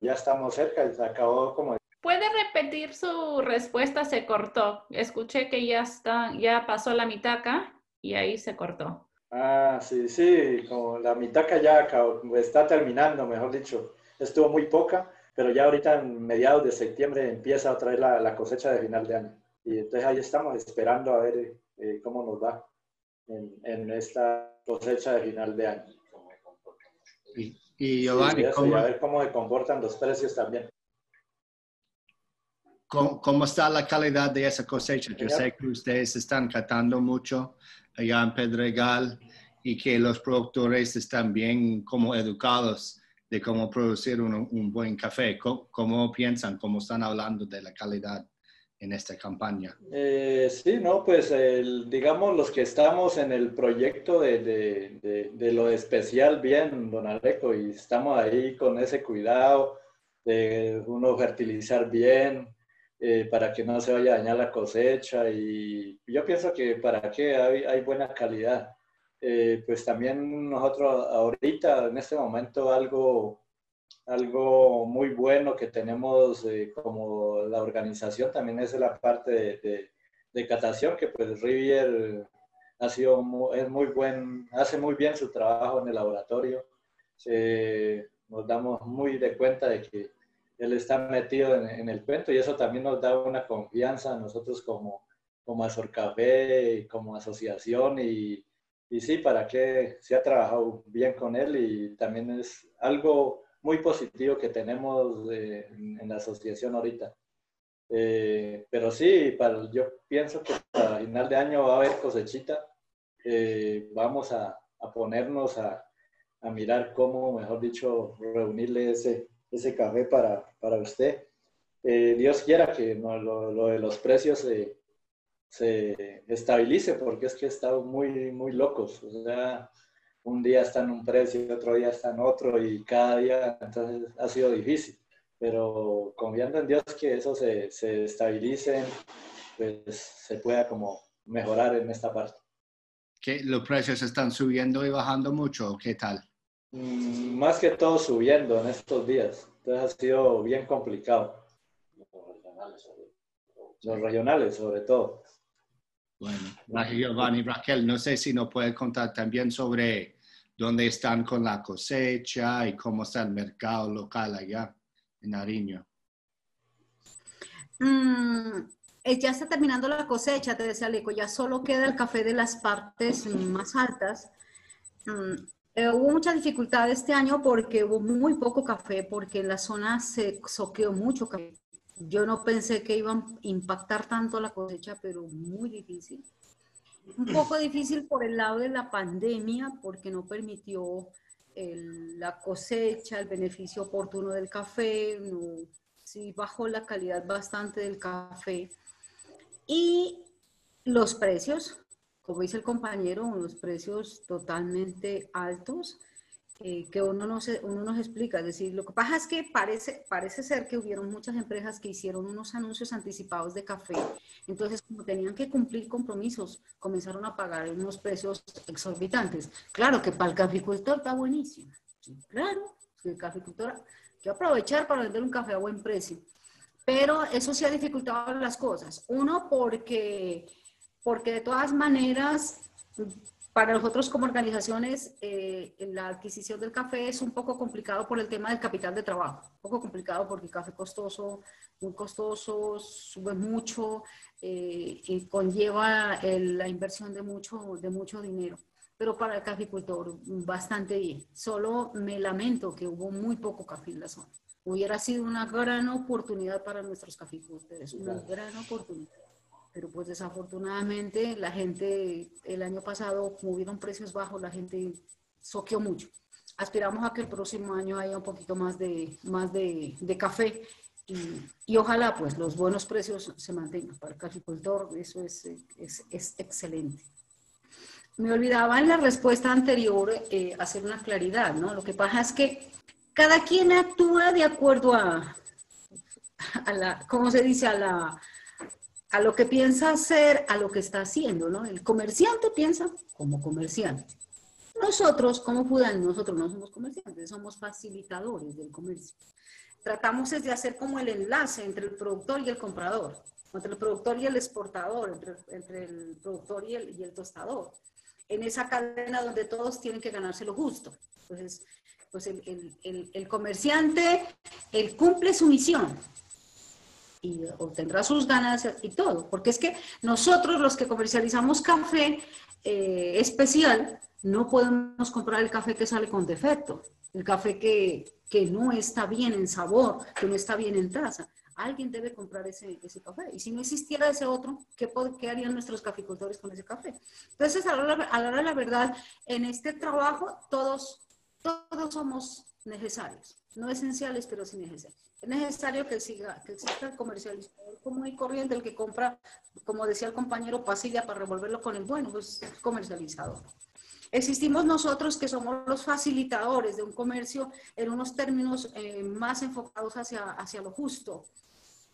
ya estamos cerca se acabó como ¿Puede repetir su respuesta? Se cortó. Escuché que ya está, ya pasó la mitaca y ahí se cortó. Ah, sí, sí, como la mitaca ya acabó, está terminando, mejor dicho. Estuvo muy poca, pero ya ahorita en mediados de septiembre empieza otra vez la, la cosecha de final de año. Y entonces ahí estamos esperando a ver eh, cómo nos va en, en, esta cosecha de final de año. Y, y Giovanni, sí, ¿cómo? a ver cómo se comportan los precios también. ¿Cómo, ¿Cómo, está la calidad de esa cosecha? Yo sé que ustedes están catando mucho allá en Pedregal y que los productores están bien como educados de cómo producir un, un buen café. ¿Cómo, ¿Cómo, piensan? ¿Cómo están hablando de la calidad en esta campaña? Eh, sí, no, pues el, digamos los que estamos en el proyecto de, de, de, de lo especial bien, don Aleco, y estamos ahí con ese cuidado de uno fertilizar bien, eh, para que no se vaya a dañar la cosecha y yo pienso que para que hay, hay buena calidad. Eh, pues también nosotros ahorita, en este momento, algo, algo muy bueno que tenemos eh, como la organización también es la parte de, de, de catación, que pues Rivier ha sido muy, es muy buen, hace muy bien su trabajo en el laboratorio. nos damos muy de cuenta de que él está metido en, en, el cuento y eso también nos da una confianza a nosotros como, como Azor Café y como asociación y, y sí, para que se ha trabajado bien con él y también es algo muy positivo que tenemos en, en, la asociación ahorita. Eh, pero sí, para, yo pienso que para final de año va a haber cosechita. Eh, vamos a, a ponernos a, a, mirar cómo, mejor dicho, reunirle ese, ese café para, para usted. Eh, Dios quiera que no, lo, lo, de los precios se, estabilice, porque es que estado muy, muy locos. O sea, un día está en un precio, otro día está en otro, y cada día entonces ha sido difícil. Pero confiando en Dios que eso se, se estabilice, pues se pueda como mejorar en esta parte. ¿Que los precios están subiendo y bajando mucho o qué tal? Mm, más que todo subiendo en estos días. Entonces ha sido bien complicado. Los regionales sobre todo. Bueno, Giovanni, Raquel, no sé si nos puede contar también sobre dónde están con la cosecha y cómo está el mercado local allá en Nariño. Mm, ya está terminando la cosecha, te decía Leco, ya solo queda el café de las partes más altas. Mm, eh, hubo mucha dificultad este año porque hubo muy poco café, porque en la zona se soqueó mucho café. Yo no pensé que iban a impactar tanto la cosecha, pero muy difícil. Un poco difícil por el lado de la pandemia, porque no permitió el, la cosecha, el beneficio oportuno del café, no, sí bajó la calidad bastante del café. Y los precios, como dice el compañero, unos precios totalmente altos eh, que uno no, se, uno nos explica. Es decir, lo que pasa es que parece, parece ser que hubieron muchas empresas que hicieron unos anuncios anticipados de café. Entonces, como tenían que cumplir compromisos, comenzaron a pagar unos precios exorbitantes. Claro que para el caficultor está buenísimo. Claro, el caficultor que aprovechar para vender un café a buen precio. Pero eso sí ha dificultado las cosas. Uno, porque porque de todas maneras para nosotros como organizaciones, eh, la adquisición del café es un poco complicado por el tema del capital de trabajo. Un poco complicado porque el café costoso, muy costoso, sube mucho eh, y conlleva la inversión de mucho, de mucho dinero. Pero para el caficultor, bastante bien. Solo me lamento que hubo muy poco café en la zona. Hubiera sido una gran oportunidad para nuestros caficultores, una gran oportunidad pero pues desafortunadamente la gente el año pasado, como hubieron precios bajos, la gente soqueó mucho. Aspiramos a que el próximo año haya un poquito más de, más de, de café y, y, ojalá pues los buenos precios se mantengan para el caficultor, eso es, es, es excelente. Me olvidaba en la respuesta anterior eh, hacer una claridad, ¿no? Lo que pasa es que cada quien actúa de acuerdo a, a la, ¿cómo se dice? A la, a lo que piensa hacer, a lo que está haciendo, ¿no? El comerciante piensa como comerciante. Nosotros, como Fudan, nosotros no somos comerciantes, somos facilitadores del comercio. Tratamos de hacer como el enlace entre el productor y el comprador, entre el productor y el exportador, entre, el productor y el, y el, tostador, en esa cadena donde todos tienen que ganarse lo justo. Entonces, pues el, el, el comerciante, él cumple su misión, y obtendrá sus ganancias y todo. Porque es que nosotros los que comercializamos café eh, especial, no podemos comprar el café que sale con defecto, el café que, que, no está bien en sabor, que no está bien en taza. Alguien debe comprar ese, ese café. Y si no existiera ese otro, ¿qué, ¿qué, harían nuestros caficultores con ese café? Entonces, a la, hora de la verdad, en este trabajo todos, todos somos necesarios. No esenciales, pero sí necesarios es necesario que, siga, que exista el comercializador común y corriente, el que compra, como decía el compañero, pasilla para revolverlo con el bueno, pues comercializador. Existimos nosotros que somos los facilitadores de un comercio en unos términos eh, más enfocados hacia, hacia lo justo.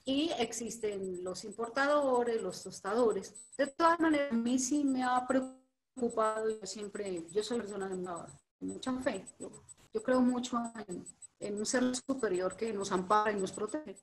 Y existen los importadores, los tostadores. De todas maneras, a mí sí me ha preocupado, yo siempre, yo soy persona de, mucha fe, yo, creo mucho en, un ser superior que nos ampara y nos protege.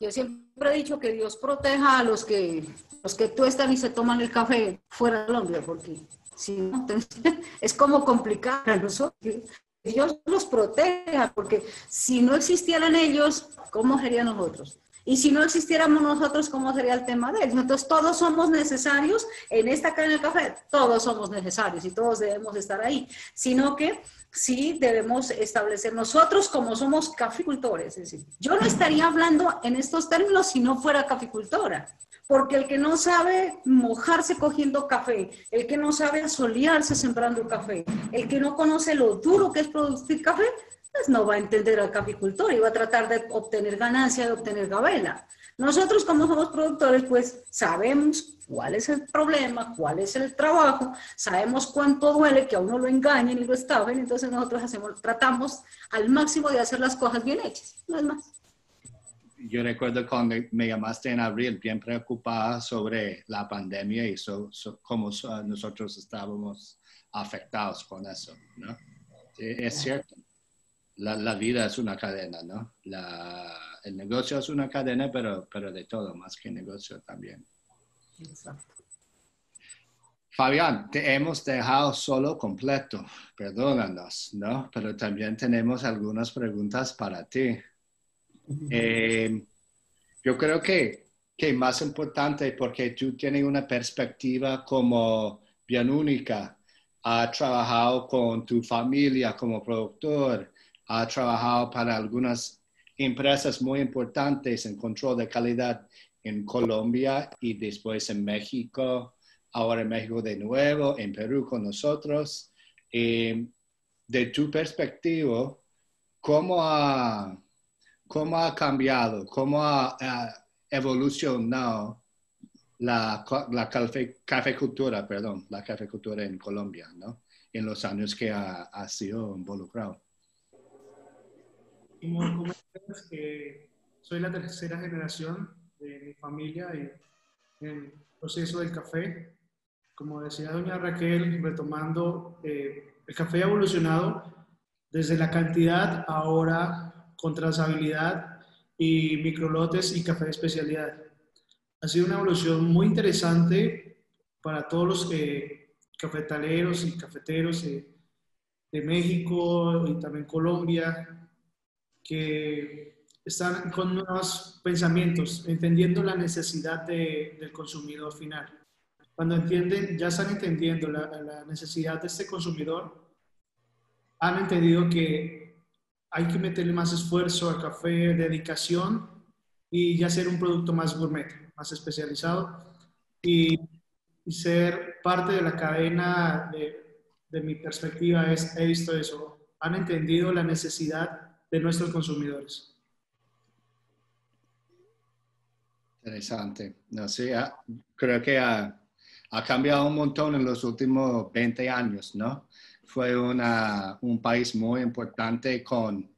Yo siempre he dicho que Dios proteja a los que, los que están y se toman el café fuera del hombre, porque si no, es como complicado para nosotros. Dios los proteja, porque si no existieran ellos, ¿cómo serían nosotros? Y si no existiéramos nosotros, ¿cómo sería el tema de ellos? Entonces, todos somos necesarios en esta cadena del café, todos somos necesarios y todos debemos estar ahí, sino que sí debemos establecer nosotros como somos caficultores. Es decir, yo no estaría hablando en estos términos si no fuera caficultora, porque el que no sabe mojarse cogiendo café, el que no sabe asolearse sembrando café, el que no conoce lo duro que es producir café, pues no va a entender al caficultor y va a tratar de obtener ganancia, de obtener gabela. Nosotros como somos productores, pues sabemos cuál es el problema, cuál es el trabajo, sabemos cuánto duele que a uno lo engañen y lo estafen, entonces nosotros hacemos, tratamos al máximo de hacer las cosas bien hechas, no es más. Yo recuerdo cuando me llamaste en abril, bien preocupada sobre la pandemia y cómo nosotros estábamos afectados con eso, ¿no? Es cierto la, la, vida es una cadena, ¿no? La, el negocio es una cadena, pero, pero de todo, más que negocio también. Exacto. Fabián, te hemos dejado solo completo, perdónanos, ¿no? Pero también tenemos algunas preguntas para ti. Eh, yo creo que, que más importante, porque tú tienes una perspectiva como bien única, has trabajado con tu familia como productor, ha trabajado para algunas empresas muy importantes en control de calidad en Colombia y después en México, ahora en México de nuevo, en Perú con nosotros. Eh, de tu perspectiva, ¿cómo ha, cómo ha cambiado, cómo ha, evolucionado la, la cafecultura, perdón, la cafecultura en Colombia, ¿no? En los años que ha, ha sido involucrado que soy la tercera generación de mi familia y en el proceso del café. Como decía doña Raquel, retomando, eh, el café ha evolucionado desde la cantidad ahora con trazabilidad y microlotes y café de especialidad. Ha sido una evolución muy interesante para todos los que, cafetaleros y cafeteros de, México y también Colombia, que están con nuevos pensamientos, entendiendo la necesidad del consumidor final. Cuando entienden, ya están entendiendo la, necesidad de este consumidor, han entendido que hay que meterle más esfuerzo al café, dedicación y ya ser un producto más gourmet, más especializado y, ser parte de la cadena de, de, mi perspectiva es, he visto eso, han entendido la necesidad de nuestros consumidores. Interesante. No sé, ah, creo que ha, ha, cambiado un montón en los últimos 20 años, ¿no? Fue una, un país muy importante con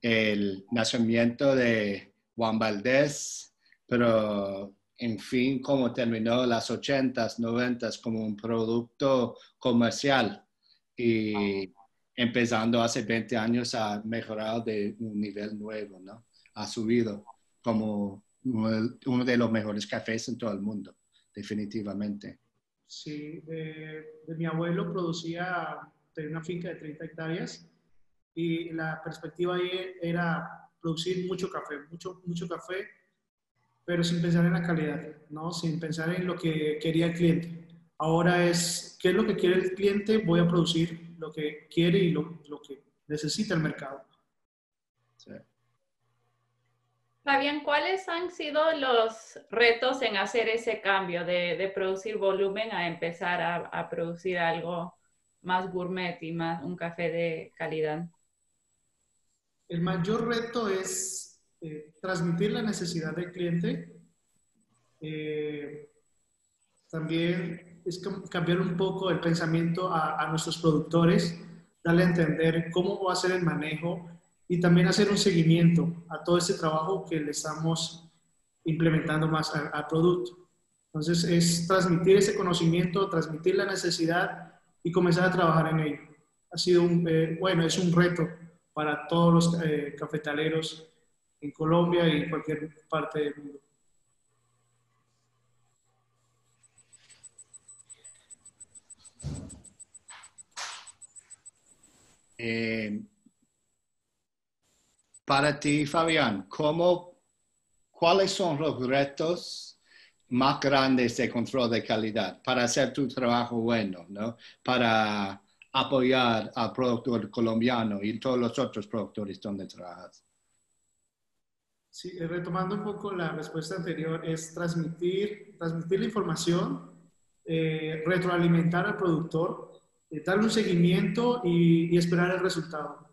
el nacimiento de Juan Valdés, pero en fin, como terminó las 80s, 90s como un producto comercial y empezando hace 20 años a mejorar de un nivel nuevo, ¿no? Ha subido como uno de los mejores cafés en todo el mundo, definitivamente. Sí, de, mi abuelo producía tenía una finca de 30 hectáreas y la perspectiva ahí era producir mucho café, mucho, mucho café pero sin pensar en la calidad, ¿no? Sin pensar en lo que quería el cliente. Ahora es, ¿qué es lo que quiere el cliente? Voy a producir lo que quiere y lo, lo que necesita el mercado. Fabián, ¿cuáles han sido los retos en hacer ese cambio de, de producir volumen a empezar a, a, producir algo más gourmet y más un café de calidad? El mayor reto es eh, transmitir la necesidad del cliente. Eh, también es cambiar un poco el pensamiento a, nuestros productores, darle a entender cómo va a ser el manejo y también hacer un seguimiento a todo ese trabajo que le estamos implementando más al, producto. Entonces es transmitir ese conocimiento, transmitir la necesidad y comenzar a trabajar en ello. Ha sido un, eh, bueno, es un reto para todos los cafetaleros en Colombia y en cualquier parte del mundo. Eh, para ti, Fabián, ¿cómo, ¿cuáles son los retos más grandes de control de calidad para hacer tu trabajo bueno, ¿no? para apoyar al productor colombiano y todos los otros productores donde trabajas? Sí, eh, retomando un poco la respuesta anterior, es transmitir, transmitir la información, eh, retroalimentar al productor, eh, darle un seguimiento y, esperar el resultado.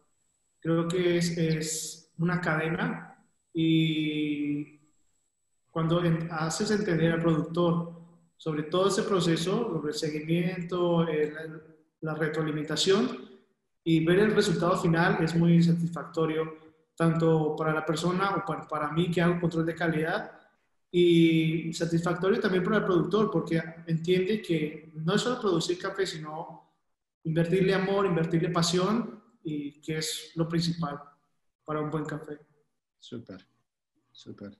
Creo que es, es una cadena y cuando haces entender al productor sobre todo ese proceso, el seguimiento, la retroalimentación y ver el resultado final es muy satisfactorio tanto para la persona o para, para mí que hago control de calidad y satisfactorio también para el productor porque entiende que no es solo producir café, sino invertirle amor, invertirle pasión y que es lo principal para un buen café. Súper, súper.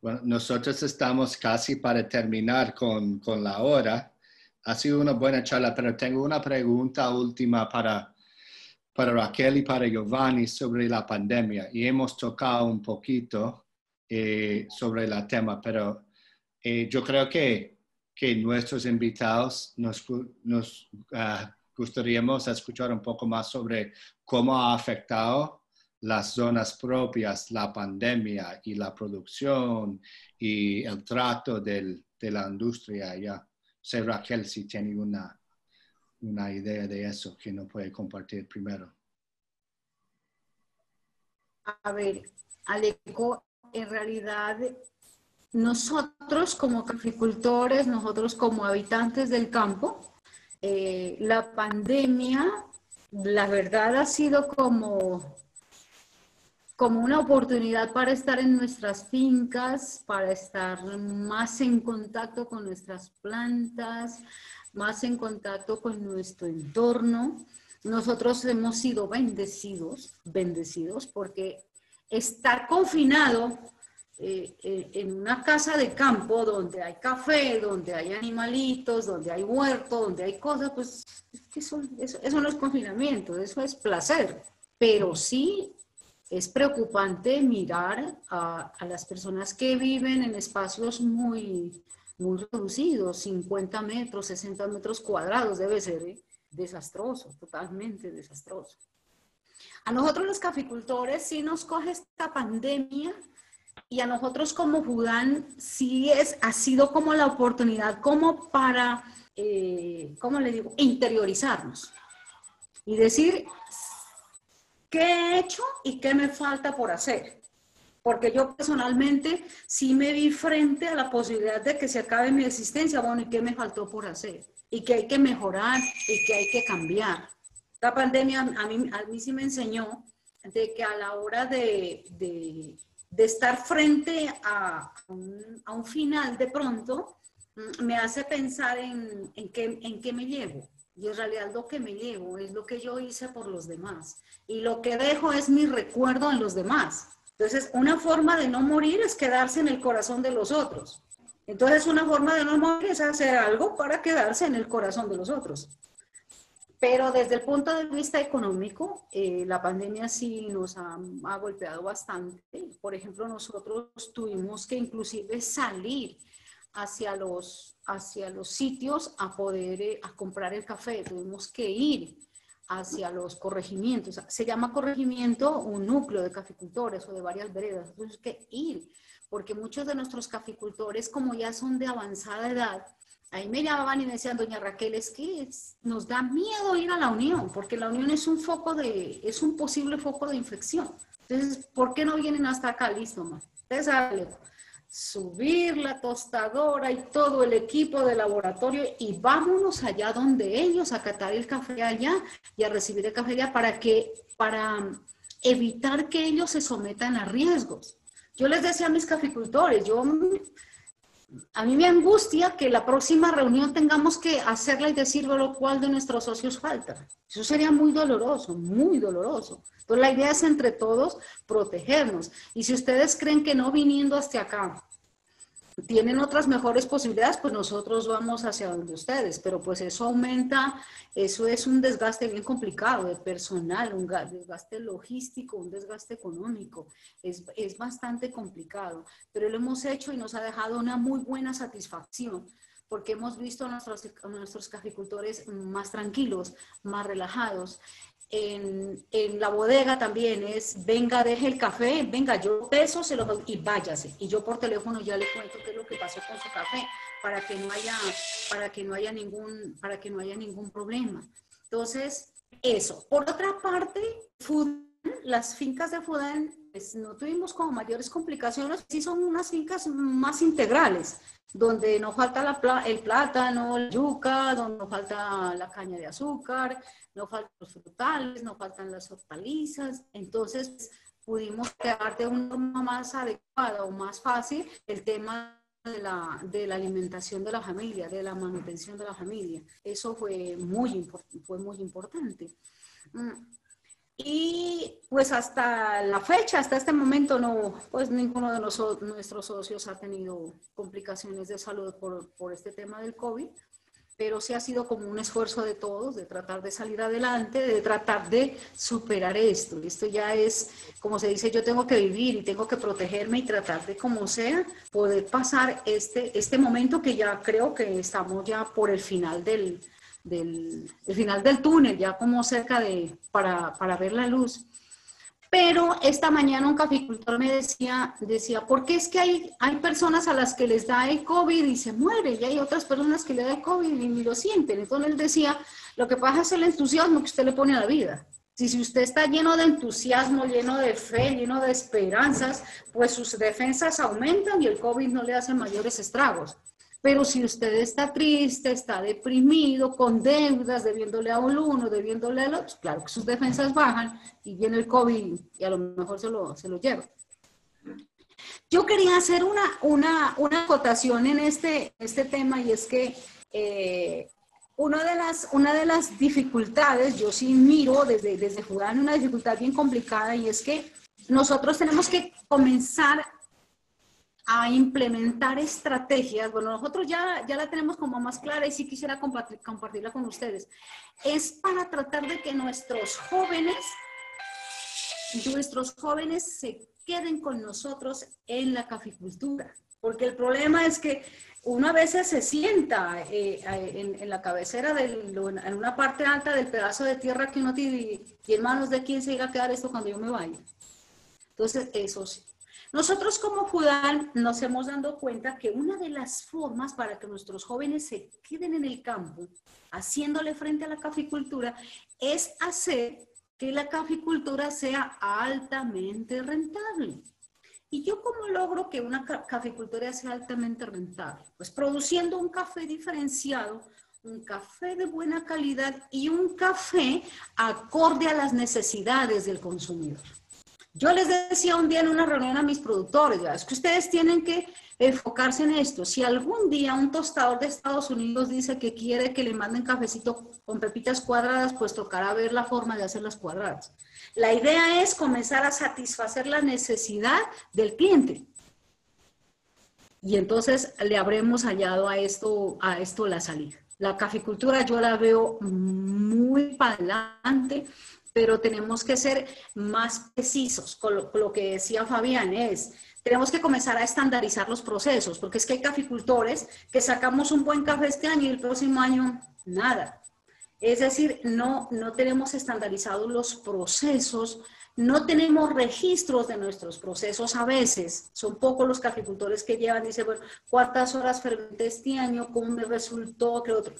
Bueno, nosotros estamos casi para terminar con, con la hora. Ha sido una buena charla, pero tengo una pregunta última para, para Raquel y para Giovanni sobre la pandemia y hemos tocado un poquito eh, sobre el tema, pero eh, yo creo que, que nuestros invitados nos, nos uh, gustaríamos escuchar un poco más sobre cómo ha afectado las zonas propias, la pandemia y la producción y el trato del, de la industria allá. Sé, Raquel, si tiene una, una idea de eso que no puede compartir primero. A ver, Aleco, en realidad nosotros como caficultores, nosotros como habitantes del campo, eh, la pandemia, la verdad ha sido como, como una oportunidad para estar en nuestras fincas, para estar más en contacto con nuestras plantas, más en contacto con nuestro entorno. Nosotros hemos sido bendecidos, bendecidos, porque estar confinado eh, eh, en una casa de campo donde hay café, donde hay animalitos, donde hay huerto, donde hay cosas, pues eso, eso, no es confinamiento, eso es placer. Pero sí es preocupante mirar a, a, las personas que viven en espacios muy, muy reducidos, 50 metros, 60 metros cuadrados, debe ser ¿eh? desastroso, totalmente desastroso. A nosotros los caficultores sí nos coge esta pandemia y a nosotros como Judán sí es, ha sido como la oportunidad como para, eh, ¿cómo le digo?, interiorizarnos y decir qué he hecho y qué me falta por hacer. Porque yo personalmente sí me vi frente a la posibilidad de que se acabe mi existencia, bueno, ¿y qué me faltó por hacer? Y que hay que mejorar y que hay que cambiar. La pandemia a mí, a mí sí me enseñó de que a la hora de, de de estar frente a un, a un final de pronto, mm, me hace pensar en, en, qué, en qué me llevo. Y en realidad lo que me llevo es lo que yo hice por los demás. Y lo que dejo es mi recuerdo en los demás. Entonces, una forma de no morir es quedarse en el corazón de los otros. Entonces, una forma de no morir es hacer algo para quedarse en el corazón de los otros. Pero desde el punto de vista económico, eh, la pandemia sí nos ha, golpeado bastante. Por ejemplo, nosotros tuvimos que inclusive salir hacia los, hacia los sitios a poder eh, a comprar el café. Tuvimos que ir hacia los corregimientos. Se llama corregimiento un núcleo de caficultores o de varias veredas. Tuvimos que ir, porque muchos de nuestros caficultores, como ya son de avanzada edad, ahí me llamaban y me decían, doña Raquel, es que nos da miedo ir a la unión, porque la unión es un foco de, es un posible foco de infección. Entonces, ¿por qué no vienen hasta acá? Listo, más. Entonces, subir la tostadora y todo el equipo de laboratorio y vámonos allá donde ellos a catar el café allá y a recibir el café allá para que, para evitar que ellos se sometan a riesgos. Yo les decía a mis caficultores, yo a mí me angustia que la próxima reunión tengamos que hacerla y decir lo cual de nuestros socios falta. Eso sería muy doloroso, muy doloroso. Entonces la idea es entre todos protegernos. Y si ustedes creen que no viniendo hasta acá tienen otras mejores posibilidades, pues nosotros vamos hacia donde ustedes, pero pues eso aumenta, eso es un desgaste bien complicado de personal, un desgaste logístico, un desgaste económico, es, es bastante complicado, pero lo hemos hecho y nos ha dejado una muy buena satisfacción porque hemos visto a nuestros, a nuestros caficultores más tranquilos, más relajados en, en, la bodega también es, venga, deje el café, venga, yo peso, se lo doy y váyase. Y yo por teléfono ya le cuento qué es lo que pasó con su café para que no haya, para que no haya ningún, para que no haya ningún problema. Entonces, eso. Por otra parte, las fincas de Fudan pues, no tuvimos como mayores complicaciones, sí son unas fincas más integrales, donde no falta el plátano, la yuca, donde no falta la caña de azúcar, no faltan los frutales, no faltan las hortalizas, entonces pudimos crear de una forma más adecuada o más fácil el tema de la, de la, alimentación de la familia, de la manutención de la familia. Eso fue muy, fue muy importante. Y pues hasta la fecha, hasta este momento, no, pues ninguno de nuestros socios ha tenido complicaciones de salud por, por este tema del COVID pero sí ha sido como un esfuerzo de todos, de tratar de salir adelante, de tratar de superar esto. Esto ya es, como se dice, yo tengo que vivir y tengo que protegerme y tratar de, como sea, poder pasar este, este momento que ya creo que estamos ya por el final del, del el final del túnel, ya como cerca de, para, para ver la luz. Pero esta mañana un caficultor me decía, decía, ¿por qué es que hay, hay personas a las que les da el COVID y se muere? Y hay otras personas que le da el COVID y ni lo sienten. Entonces él decía, lo que pasa es el entusiasmo que usted le pone a la vida. Si, si usted está lleno de entusiasmo, lleno de fe, lleno de esperanzas, pues sus defensas aumentan y el COVID no le hace mayores estragos. Pero si usted está triste, está deprimido, con deudas, debiéndole a uno, debiéndole al otro, claro que sus defensas bajan y viene el COVID y a lo mejor se lo, se lo lleva. Yo quería hacer una, una, una acotación en este, este tema y es que eh, una, de las, una de las dificultades, yo sí miro desde, desde una dificultad bien complicada y es que nosotros tenemos que comenzar a implementar estrategias, bueno, nosotros ya, ya la tenemos como más clara y sí quisiera compartir, compartirla con ustedes, es para tratar de que nuestros jóvenes, nuestros jóvenes se queden con nosotros en la caficultura. Porque el problema es que uno a veces se sienta eh, en, la cabecera, del, en una parte alta del pedazo de tierra que uno tiene y en manos de quién se irá a quedar esto cuando yo me vaya. Entonces, eso sí. Nosotros como Judán nos hemos dado cuenta que una de las formas para que nuestros jóvenes se queden en el campo, haciéndole frente a la caficultura, es hacer que la caficultura sea altamente rentable. ¿Y yo cómo logro que una caficultura sea altamente rentable? Pues produciendo un café diferenciado, un café de buena calidad y un café acorde a las necesidades del consumidor. Yo les decía un día en una reunión a mis productores, es que ustedes tienen que enfocarse en esto. Si algún día un tostador de Estados Unidos dice que quiere que le manden cafecito con pepitas cuadradas, pues tocará ver la forma de hacerlas cuadradas. La idea es comenzar a satisfacer la necesidad del cliente. Y entonces le habremos hallado a esto, a esto la salida. La caficultura yo la veo muy para adelante pero tenemos que ser más precisos con lo, que decía Fabián, es, tenemos que comenzar a estandarizar los procesos, porque es que hay caficultores que sacamos un buen café este año y el próximo año nada. Es decir, no, no tenemos estandarizados los procesos, no tenemos registros de nuestros procesos a veces. Son pocos los caficultores que llevan, dice, bueno, ¿cuántas horas fermenté este año? ¿Cómo me resultó? ¿Qué otro?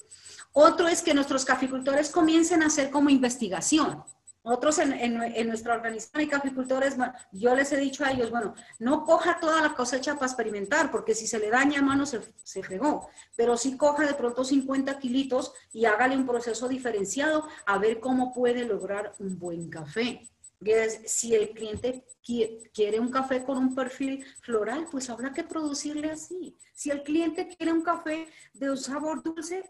Otro es que nuestros caficultores comiencen a hacer como investigación. Nosotros en, en, nuestra organización de caficultores, yo les he dicho a ellos, bueno, no coja toda la cosecha para experimentar, porque si se le daña a mano se, se fregó, pero sí coja de pronto 50 kilitos y hágale un proceso diferenciado a ver cómo puede lograr un buen café. Si el cliente quiere un café con un perfil floral, pues habrá que producirle así. Si el cliente quiere un café de un sabor dulce,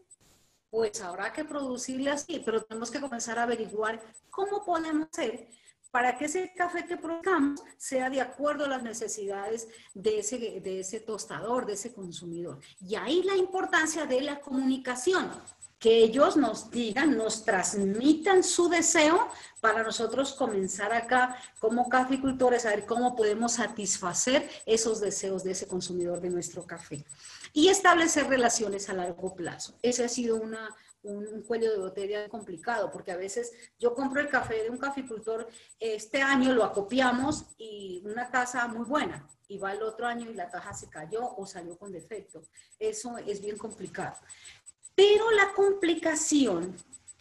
pues habrá que producirle así, pero tenemos que comenzar a averiguar cómo podemos hacer para que ese café que produzcamos sea de acuerdo a las necesidades de ese, de ese tostador, de ese consumidor. Y ahí la importancia de la comunicación, que ellos nos digan, nos transmitan su deseo para nosotros comenzar acá como caficultores a ver cómo podemos satisfacer esos deseos de ese consumidor de nuestro café y establecer relaciones a largo plazo. Ese ha sido una, un, cuello de botella complicado, porque a veces yo compro el café de un caficultor, este año lo acopiamos y una taza muy buena, y va el otro año y la taza se cayó o salió con defecto. Eso es bien complicado. Pero la complicación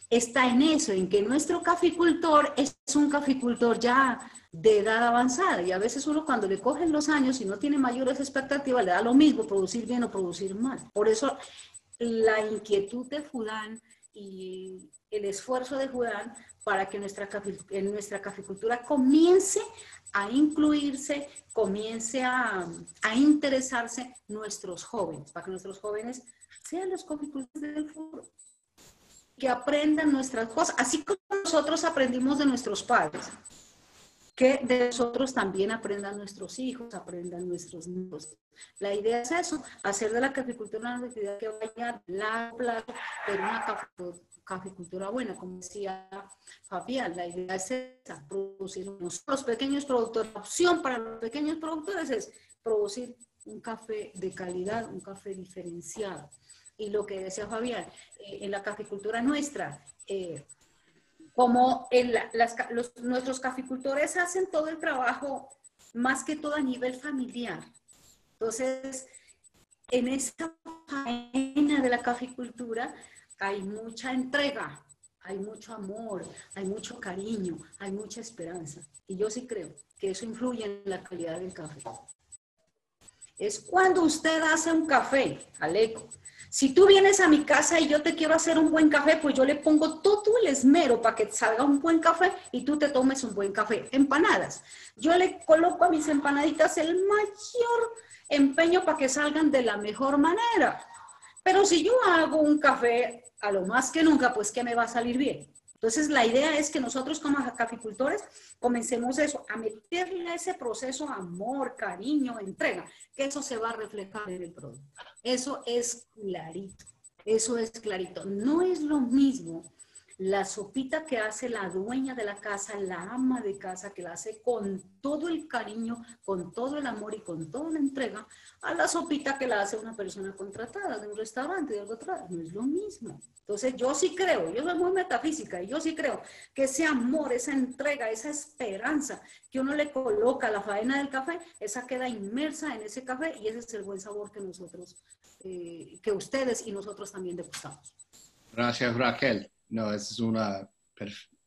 está en eso, en que nuestro caficultor es un caficultor ya de edad avanzada y a veces uno cuando le cogen los años y no tiene mayores expectativas le da lo mismo producir bien o producir mal. Por eso la inquietud de Judán y el esfuerzo de Judán para que nuestra, en nuestra caficultura comience a incluirse, comience a, a, interesarse nuestros jóvenes, para que nuestros jóvenes sean los caficultores del futuro, que aprendan nuestras cosas, así como nosotros aprendimos de nuestros padres que de nosotros también aprendan nuestros hijos, aprendan nuestros nietos. La idea es eso, hacer de la caficultura una actividad que vaya a largo plazo, pero una caficultura buena, como decía Fabián, la idea es esa, producir los pequeños productores. La opción para los pequeños productores es producir un café de calidad, un café diferenciado. Y lo que decía Fabián, eh, en la caficultura nuestra, eh, como nuestros caficultores hacen todo el trabajo más que todo a nivel familiar. Entonces, en esta faena de la caficultura hay mucha entrega, hay mucho amor, hay mucho cariño, hay mucha esperanza. Y yo sí creo que eso influye en la calidad del café. Es cuando usted hace un café, Aleco, si tú vienes a mi casa y yo te quiero hacer un buen café, pues yo le pongo todo el esmero para que salga un buen café y tú te tomes un buen café. Empanadas. Yo le coloco a mis empanaditas el mayor empeño para que salgan de la mejor manera. Pero si yo hago un café a lo más que nunca, pues que me va a salir bien. Entonces, la idea es que nosotros como caficultores comencemos eso, a meterle a ese proceso amor, cariño, entrega, que eso se va a reflejar en el producto. Eso es clarito, eso es clarito. No es lo mismo la sopita que hace la dueña de la casa, la ama de casa, que la hace con todo el cariño, con todo el amor y con toda la entrega, a la sopita que la hace una persona contratada de un restaurante, de algo. No es lo mismo. Entonces yo sí creo, yo soy muy metafísica y yo sí creo que ese amor, esa entrega, esa esperanza que uno le coloca a la faena del café, esa queda inmersa en ese café y ese es el buen sabor que nosotros, eh, que ustedes y nosotros también degustamos. Gracias Raquel. No, es una,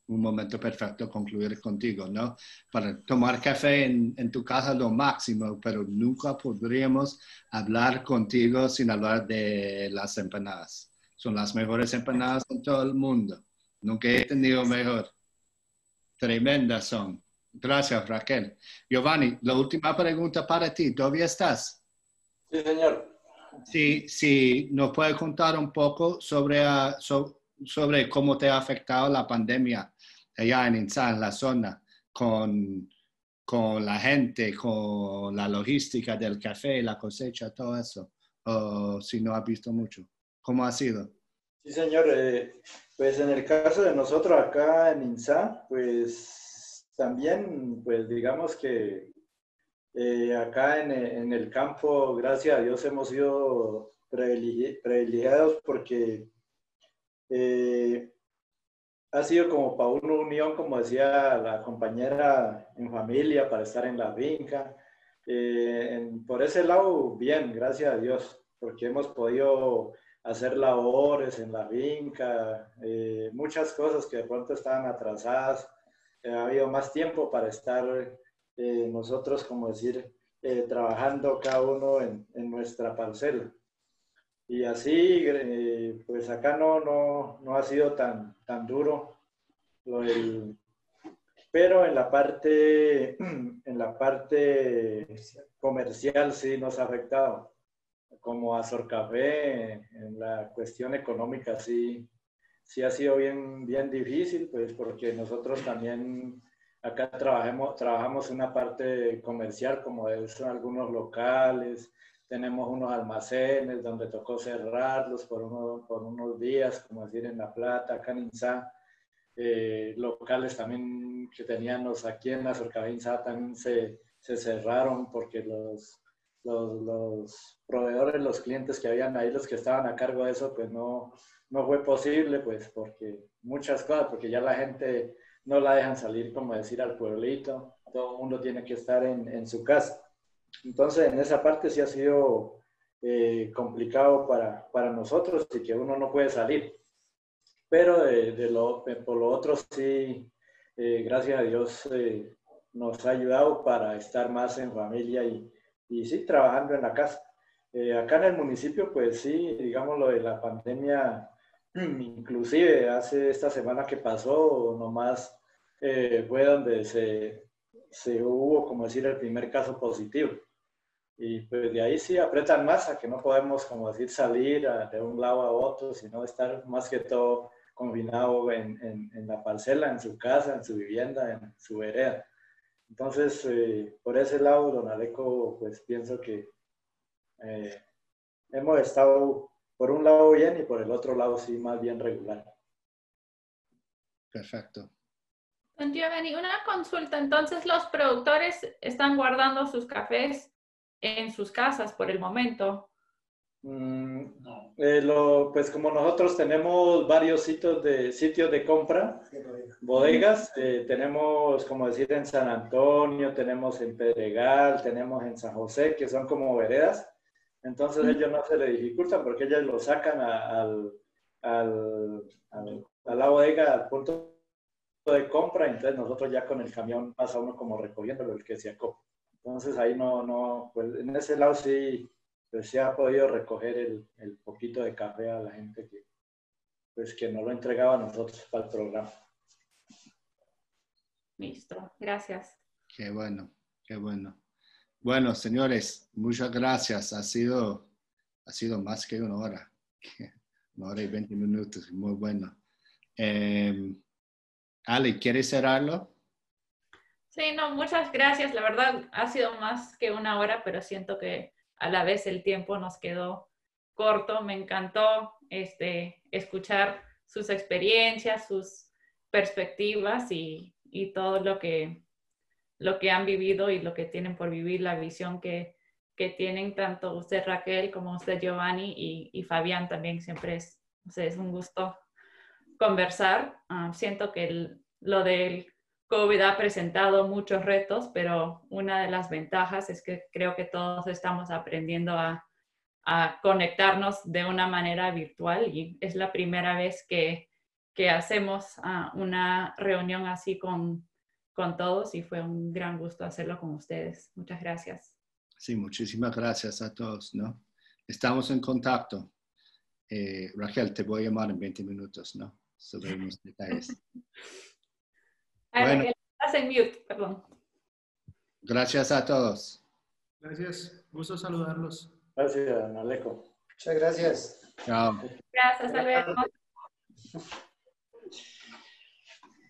un momento perfecto concluir contigo, ¿no? Para tomar café en, en, tu casa lo máximo, pero nunca podríamos hablar contigo sin hablar de las empanadas. Son las mejores empanadas en todo el mundo. Nunca he tenido mejor. Tremendas son. Gracias, Raquel. Giovanni, la última pregunta para ti. ¿Todavía estás? Sí, señor. Sí, sí, nos puede contar un poco sobre, uh, sobre cómo te ha afectado la pandemia allá en Insa, en la zona, con, con la gente, con la logística del café, la cosecha, todo eso. O si no has visto mucho. ¿Cómo ha sido? Sí, señor. Eh, pues en el caso de nosotros acá en INSA, pues también, pues digamos que eh, acá en, en, el campo, gracias a Dios, hemos sido privilegiados porque eh, ha sido como para una unión, como decía la compañera, en familia, para estar en la finca. Eh, por ese lado, bien, gracias a Dios, porque hemos podido hacer labores en la finca, eh, muchas cosas que de pronto estaban atrasadas. ha habido más tiempo para estar nosotros, como decir, trabajando cada uno en, en nuestra parcela. Y así, eh, pues acá no, no, no, ha sido tan, tan duro. pero en la parte, en la parte comercial sí nos ha afectado. Como Azor Café, en la cuestión económica sí, sí ha sido bien, bien difícil, pues porque nosotros también acá trabajamos, trabajamos una parte comercial, como son algunos locales, tenemos unos almacenes donde tocó cerrarlos por, uno, por unos días, como decir en La Plata, acá en eh, locales también que teníamos aquí en la Sorcabinza también se, se cerraron porque los, los, los, proveedores, los clientes que habían ahí, los que estaban a cargo de eso, pues no, no fue posible, pues porque muchas cosas, porque ya la gente no la dejan salir, como decir, al pueblito, todo el mundo tiene que estar en, en su casa. Entonces, en esa parte sí ha sido eh, complicado para, para, nosotros y que uno no puede salir. Pero de, lo, por lo otro sí, eh, gracias a Dios, eh, nos ha ayudado para estar más en familia y, y sí, trabajando en la casa. acá en el municipio, pues sí, digamos lo de la pandemia, inclusive hace esta semana que pasó, nomás fue donde se, se hubo, como decir, el primer caso positivo. Y pues de ahí sí apretan más a que no podemos, como decir, salir de un lado a otro, sino estar más que todo combinado en, en, en, la parcela, en su casa, en su vivienda, en su vereda. Entonces, eh, por ese lado, don Aleco, pues pienso que eh, hemos estado por un lado bien y por el otro lado sí más bien regular. Perfecto. Don Giovanni, una consulta. Entonces, los productores están guardando sus cafés en sus casas por el momento. Mm, eh, lo, pues como nosotros tenemos varios sitios de, sitios de compra, bodegas, eh, tenemos, como decir, en San Antonio, tenemos en Pedregal, tenemos en San José, que son como veredas. Entonces ellos no se les dificultan porque ellos lo sacan al, al, a la bodega, al punto de compra, entonces nosotros ya con el camión pasa uno como recogiendo el que se acopla. Entonces ahí no, no, pues en ese lado sí, pues se ha podido recoger el, el, poquito de café a la gente que, pues que no lo entregaba a nosotros para el programa. Listo, gracias. Qué bueno, qué bueno. Bueno, señores, muchas gracias. Ha sido, ha sido más que una hora, una hora y veinte minutos, muy bueno. Eh, Ale, ¿quieres cerrarlo? Sí, no, muchas gracias. La verdad ha sido más que una hora, pero siento que a la vez el tiempo nos quedó corto. Me encantó este, escuchar sus experiencias, sus perspectivas y, y todo lo que, lo que han vivido y lo que tienen por vivir, la visión que, que tienen tanto usted Raquel como usted Giovanni y, Fabián también siempre es, es un gusto conversar. Ah, siento que lo del COVID ha presentado muchos retos, pero una de las ventajas es que creo que todos estamos aprendiendo a, a conectarnos de una manera virtual y es la primera vez que, que hacemos ah, una reunión así con, con todos y fue un gran gusto hacerlo con ustedes. Muchas gracias. Sí, muchísimas gracias a todos, ¿no? Estamos en contacto. Eh, Raquel, te voy a llamar en 20 minutos, ¿no? Sobre unos detalles. bueno. estás en mute, perdón. Gracias a todos. Gracias, gusto saludarlos. Gracias, Alejo. Muchas gracias. Chao. Gracias, luego.